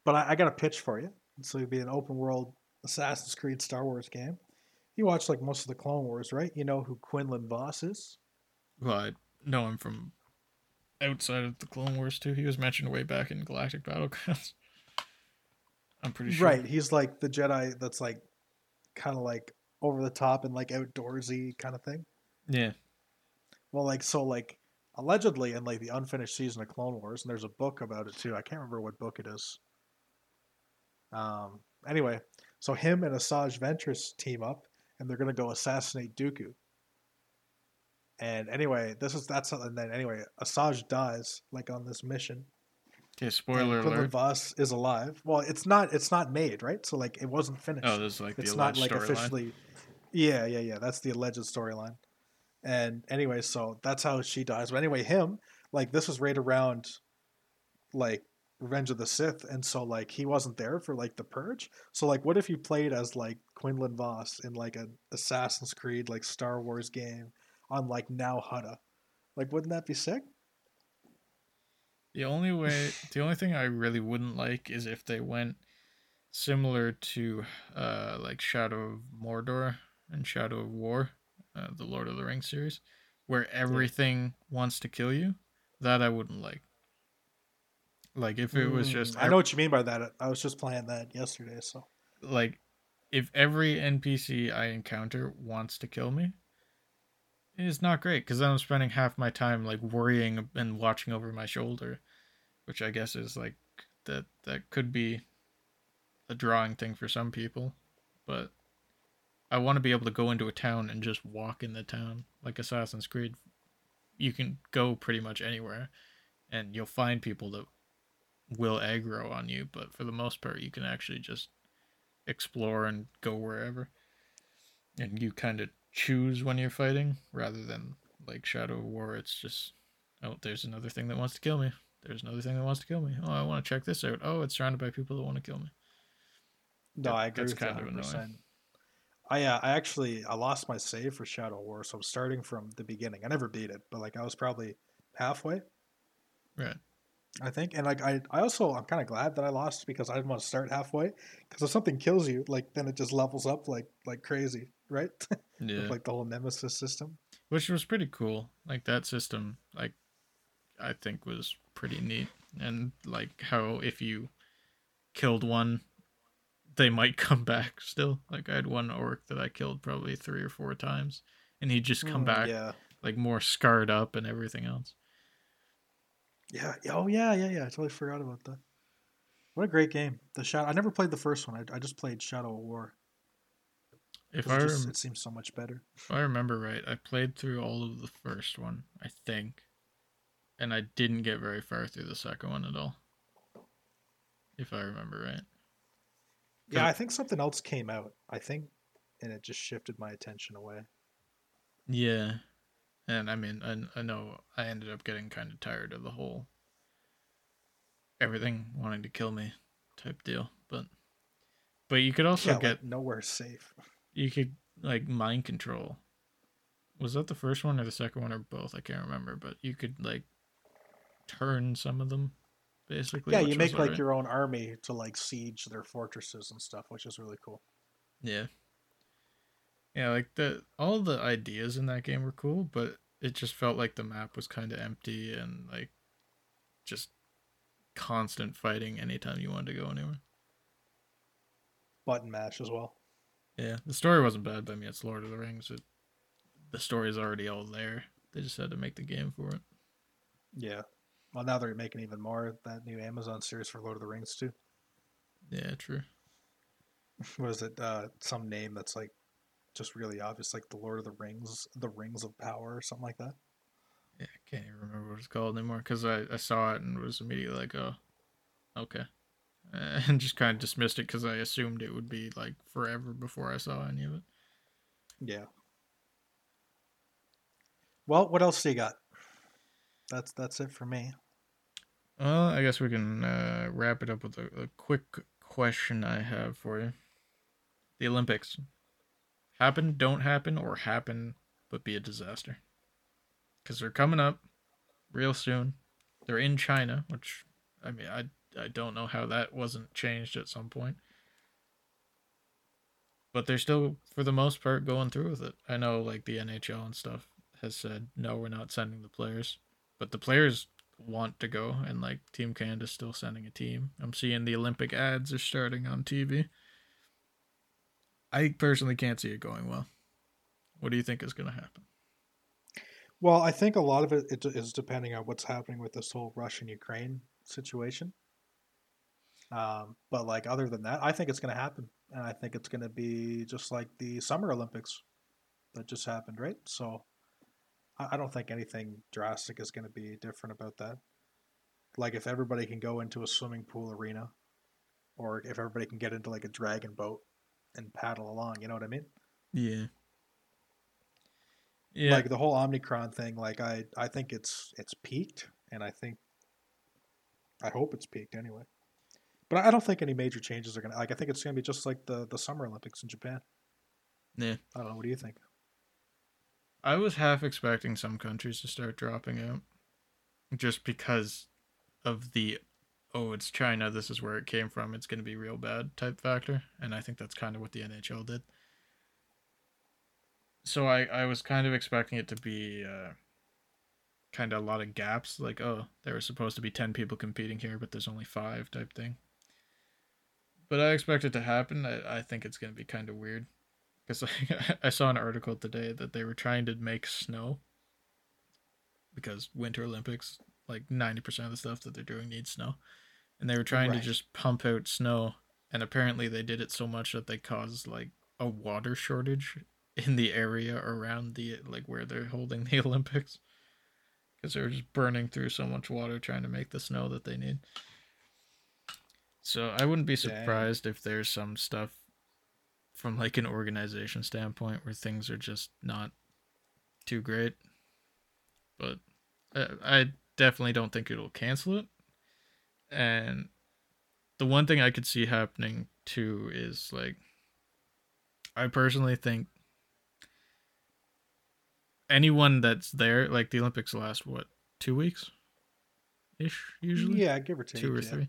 S1: But I, I got a pitch for you. So it'd be an open world Assassin's Creed Star Wars game. You watch like most of the Clone Wars, right? You know who Quinlan Vos is.
S2: Well, I know him from outside of the Clone Wars too. He was mentioned way back in Galactic Battlegrounds. I'm pretty sure.
S1: Right. He's like the Jedi that's like kind of like over the top and like outdoorsy kind of thing.
S2: Yeah.
S1: Well, like so, like allegedly in like the unfinished season of Clone Wars, and there's a book about it too. I can't remember what book it is. Um. Anyway, so him and Asajj Ventress team up, and they're gonna go assassinate Dooku. And anyway, this is that's and then anyway, Asajj dies like on this mission.
S2: Okay.
S1: and
S2: Spoiler alert.
S1: Vos is alive. Well, it's not. It's not made right. So like, it wasn't finished
S2: Oh, this is like
S1: it's
S2: the
S1: not like officially yeah yeah yeah that's the alleged storyline and anyway so that's how she dies but anyway him like this was right around like revenge of the sith and so like he wasn't there for like the purge so like what if you played as like quinlan vos in like an assassin's creed like star wars game on like Nal Hutta like wouldn't that be sick
S2: The only way, the only thing I really wouldn't like is if they went similar to uh like Shadow of Mordor and Shadow of War, uh, the Lord of the Rings series, where everything wants to kill you. That I wouldn't like. Like if it was
S1: Mm,
S2: just
S1: i know what you mean by that i was just playing that yesterday so
S2: like if every NPC I encounter wants to kill me, it's not great because then I'm spending half my time like worrying and watching over my shoulder, which I guess is like that that could be a drawing thing for some people, but I want to be able to go into a town and just walk in the town like Assassin's Creed. You can go pretty much anywhere, and you'll find people that will aggro on you, but for the most part, you can actually just explore and go wherever. And you kind of choose when you're fighting rather than like Shadow of War. It's just, oh, there's another thing that wants to kill me. There's another thing that wants to kill me. Oh, I want to check this out. Oh, it's surrounded by people that want to kill me.
S1: No,
S2: That-
S1: I agree
S2: that's kind of annoying.
S1: I uh, I actually I lost my save for Shadow War, so I'm starting from the beginning. I never beat it, but like I was probably halfway,
S2: Right.
S1: I think. And like I I also I'm kind of glad that I lost because I didn't want to start halfway because if something kills you, like then it just levels up like like crazy, right?
S2: Yeah.
S1: With, like the whole nemesis system.
S2: Which was pretty cool. Like that system, like I think was pretty neat. And like how if you killed one, they might come back still. Like I had one orc that I killed probably three or four times, and he'd just come
S1: Mm,
S2: back
S1: Yeah.
S2: like more scarred up and everything else.
S1: Yeah. Oh yeah, yeah, yeah. I totally forgot about that. What a great game. The Shadow. I never played the first one. I, I just played Shadow of War.
S2: If I
S1: it, just, it seems so much better.
S2: if I remember right, I played through all of the first one, I think, and I didn't get very far through the second one at all. If I remember right.
S1: Yeah, I think something else came out. I think, and it just shifted my attention away.
S2: Yeah. And I mean, I, I know I ended up getting kind of tired of the whole everything wanting to kill me type deal. But but you could also
S1: yeah,
S2: get
S1: like, nowhere safe.
S2: you could like mind control. Was that the first one or the second one or both? I can't remember, but you could like turn some of them basically.
S1: Yeah, you make like
S2: alright.
S1: your own army to like siege their fortresses and stuff, which is really cool.
S2: Yeah. Yeah, like the all the ideas in that game were cool, but it just felt like the map was kind of empty and like just constant fighting anytime you wanted to go anywhere.
S1: Button mash as well.
S2: Yeah, the story wasn't bad, but I mean, it's Lord of the Rings. It, the story's already all there. They just had to make the game for it.
S1: Yeah. Well, now they're making even more that new Amazon series for Lord of the Rings too.
S2: Yeah, true.
S1: What is it? Uh, some name that's like just really obvious, like the Lord of the Rings, the Rings of Power, or something like that.
S2: Yeah, I can't even remember what it's called anymore because I, I saw it and was immediately like, oh, okay. And just kind of dismissed it because I assumed it would be like forever before I saw any of it.
S1: Yeah. Well, what else do you got? That's that's it for me.
S2: Well, I guess we can uh, wrap it up with a, a quick question I have for you. The Olympics happen, don't happen, or happen but be a disaster. Because they're coming up real soon. They're in China, which I mean, I I don't know how that wasn't changed at some point. But they're still, for the most part, going through with it. I know, like the NHL and stuff has said, no, we're not sending the players, but the players want to go, and like Team Canada's still sending a team. I'm seeing the Olympic ads are starting on TV. I personally can't see it going well. What do you think is going to happen?
S1: Well, I think a lot of it is depending on what's happening with this whole Russian Ukraine situation. Um, but like other than that, I think it's going to happen, and I think it's going to be just like the Summer Olympics that just happened, right? So I, I don't think anything drastic is going to be different about that. Like if everybody can go into a swimming pool arena, or if everybody can get into like a dragon boat and paddle along, you know what I mean?
S2: Yeah.
S1: Yeah. Like the whole Omicron thing, like I I think it's it's peaked, and I think I hope it's peaked anyway. But I don't think any major changes are gonna. Like I think it's gonna be just like the the Summer Olympics in Japan.
S2: Yeah.
S1: I don't know. What do you think?
S2: I was half expecting some countries to start dropping out, just because of the oh it's China this is where it came from it's gonna be real bad type factor, and I think that's kind of what the NHL did. So I I was kind of expecting it to be. Uh, kind of a lot of gaps like oh there were supposed to be 10 people competing here but there's only 5 type thing but I expect it to happen. I, I think it's going to be kind of weird because I saw an article today that they were trying to make snow because Winter Olympics, like 90% of the stuff that they're doing needs snow. And they were trying right. to just pump out snow. And apparently they did it so much that they caused like a water shortage in the area around the, like where they're holding the Olympics. Because they were just burning through so much water trying to make the snow that they need. So I wouldn't be surprised Dang. if there's some stuff from like an organization standpoint where things are just not too great. But uh, I definitely don't think it'll cancel it. And the one thing I could see happening too is like I personally think anyone that's there, like the Olympics last what, two weeks? Ish usually?
S1: Yeah, give or take.
S2: Two or
S1: yeah.
S2: three.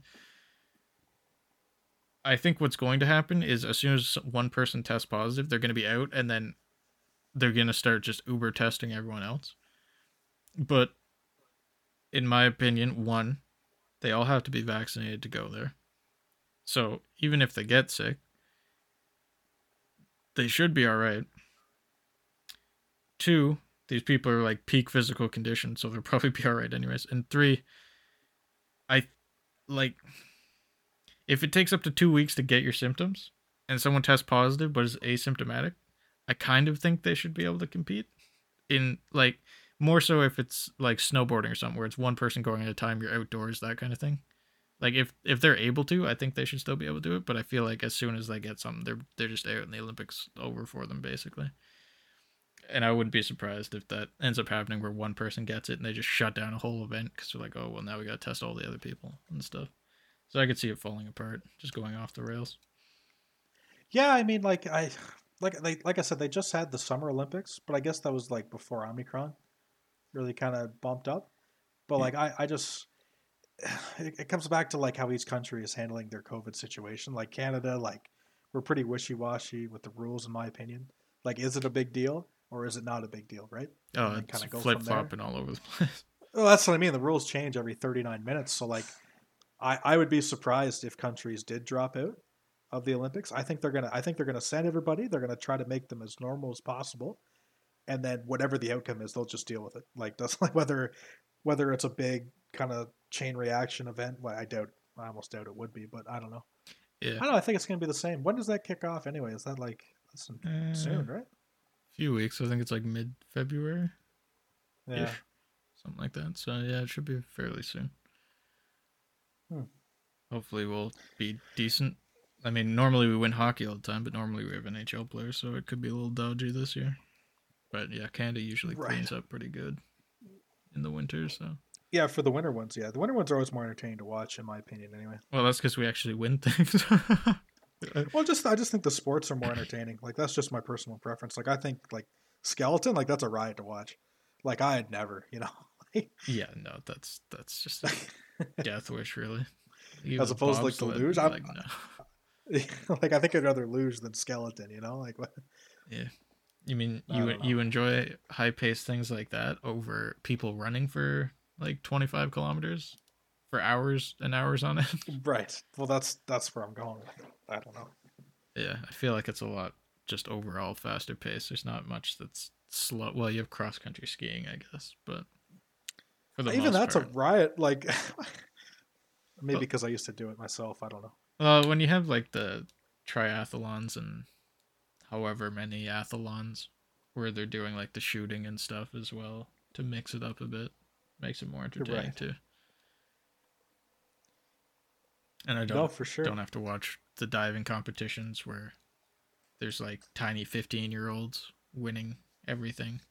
S2: I think what's going to happen is as soon as one person tests positive, they're going to be out, and then they're going to start just Uber testing everyone else. But in my opinion, one, they all have to be vaccinated to go there. So even if they get sick, they should be all right. Two, these people are like peak physical condition, so they'll probably be all right anyways. And three, I like if it takes up to two weeks to get your symptoms and someone tests positive but is asymptomatic, I kind of think they should be able to compete. In like more so if it's like snowboarding or something where it's one person going at a time, you're outdoors, that kind of thing. Like if if they're able to, I think they should still be able to do it. But I feel like as soon as they get something, they're they're just out and the Olympics over for them basically. And I wouldn't be surprised if that ends up happening where one person gets it and they just shut down a whole event because they're like, oh well, now we got to test all the other people and stuff. So I could see it falling apart, just going off the rails.
S1: Yeah, I mean, like I, like they, like I said, they just had the Summer Olympics, but I guess that was like before Omicron really kind of bumped up. But yeah. like I, I just, it, it comes back to like how each country is handling their COVID situation. Like Canada, like we're pretty wishy washy with the rules, in my opinion. Like, is it a big deal or is it not a big deal, right?
S2: Oh,
S1: then
S2: it's flip flopping all over the place.
S1: Well, that's what I mean. The rules change every 39 minutes. So, like, I, I would be surprised if countries did drop out of the Olympics. I think they're gonna. I think they're gonna send everybody. They're gonna try to make them as normal as possible, and then whatever the outcome is, they'll just deal with it. Like, does like whether whether it's a big kind of chain reaction event. Well, I doubt. I almost doubt it would be, but I don't know.
S2: Yeah.
S1: I don't know. I think it's gonna be the same. When does that kick off anyway? Is that like
S2: Uh,
S1: soon, right?
S2: A few weeks. I think it's like mid February.
S1: Yeah.
S2: something like that. So yeah, it should be fairly soon.
S1: Hmm.
S2: Hopefully, we'll be decent. I mean, normally we win hockey all the time, but normally we have NHL players, so it could be a little dodgy this year. But yeah, Canada usually
S1: Right.
S2: cleans up pretty good in the winter. So
S1: Yeah, for the winter ones, yeah. The winter ones are always more entertaining to watch, in my opinion, anyway.
S2: well, that's because we actually win things.
S1: Uh, well, just I just think the sports are more entertaining. Like that's just my personal preference. Like I think like skeleton, like that's a riot to watch. Like I had never, you know,
S2: yeah, no, that's that's just a death wish, really.
S1: As opposed to, like, the luge, I'm-
S2: like no.
S1: like I think I'd rather luge than skeleton. You know, like what?
S2: You mean you you enjoy high paced things like that over people running for like twenty five kilometers for hours and hours on end?
S1: right. Well, that's that's where I'm going. I don't know.
S2: yeah, I feel like it's a lot just overall faster pace. There's not much that's slow. Well, you have cross country skiing, I guess, but for the
S1: Even that's
S2: part,
S1: a riot. Like maybe
S2: Well-
S1: because I used to do it myself. I don't know.
S2: Well, when you have like the triathlons and however many athlons where they're doing like the shooting and stuff as well to mix it up a bit, makes it more entertaining
S1: right.
S2: too. And I don't
S1: No, for sure.
S2: don't have to watch the diving competitions where there's like tiny 15 year olds winning everything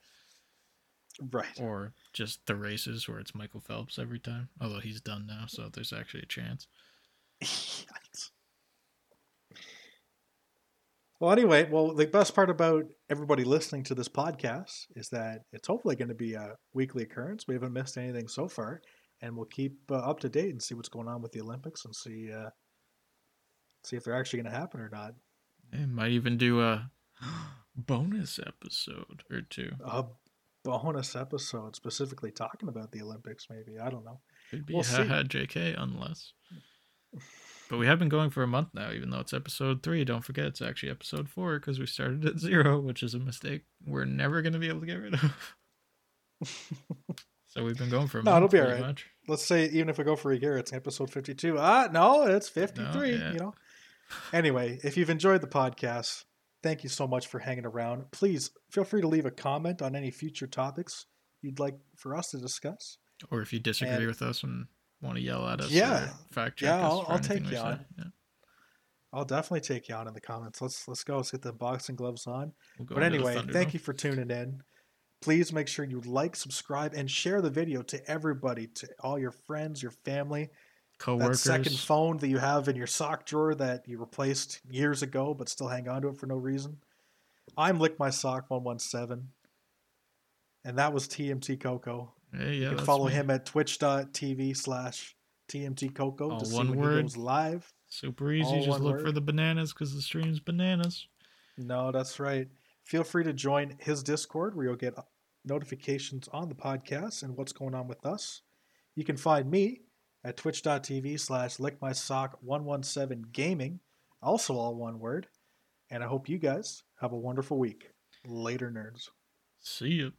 S1: Right.
S2: or just the races where it's Michael Phelps every time although he's done now so there's actually a chance.
S1: Well, anyway, well, the best part about everybody listening to this podcast is that it's hopefully going to be a weekly occurrence. We haven't missed anything so far, and we'll keep uh, up to date and see what's going on with the Olympics and see uh, see if they're actually going to happen or not.
S2: They might even do a bonus episode or two.
S1: A bonus episode specifically talking about the Olympics, maybe. I don't know.
S2: Could be
S1: We'll see.
S2: haha JK unless. But we have been going for a month now, even though it's episode three. Don't forget, it's actually episode four because we started at zero, which is a mistake we're never going to be able to get rid of. so we've been going for a
S1: No,
S2: month.
S1: it'll be alright.
S2: much.
S1: Let's say even if we go for a year, it's episode fifty-two. Ah, no, it's fifty-three.
S2: yeah.
S1: You know. Anyway, if you've enjoyed the podcast, thank you so much for hanging around. Please feel free to leave a comment on any future topics you'd like for us to discuss.
S2: Or if you disagree
S1: And-
S2: with us and want to yell at us,
S1: Yeah.
S2: fact check
S1: Yeah, I'll- I'll take on.
S2: Yeah.
S1: I'll definitely take you on in the comments. Let's let's go. Let's get the boxing gloves on.
S2: We'll
S1: But anyway, thank you for tuning in. Please make sure you like, subscribe, and share the video to everybody, to all your friends, your family.
S2: coworkers.
S1: That second phone that you have in your sock drawer that you replaced years ago but still hang on to it for no reason. I'm Lick My Sock 117. And that was TMT Coco.
S2: Hey, yeah,
S1: you can follow
S2: me.
S1: him at twitch.tv slash TMT Coco to see when
S2: word.
S1: he goes live.
S2: Super easy.
S1: all
S2: Just look for the bananas because the stream's bananas.
S1: No, that's right. Feel free to join his Discord where you'll get uh, notifications on the podcast and what's going on with us. You can find me at twitch.tv slash lickmysock117 gaming, also all one word. And I hope you guys have a wonderful week. Later, nerds.
S2: See ya.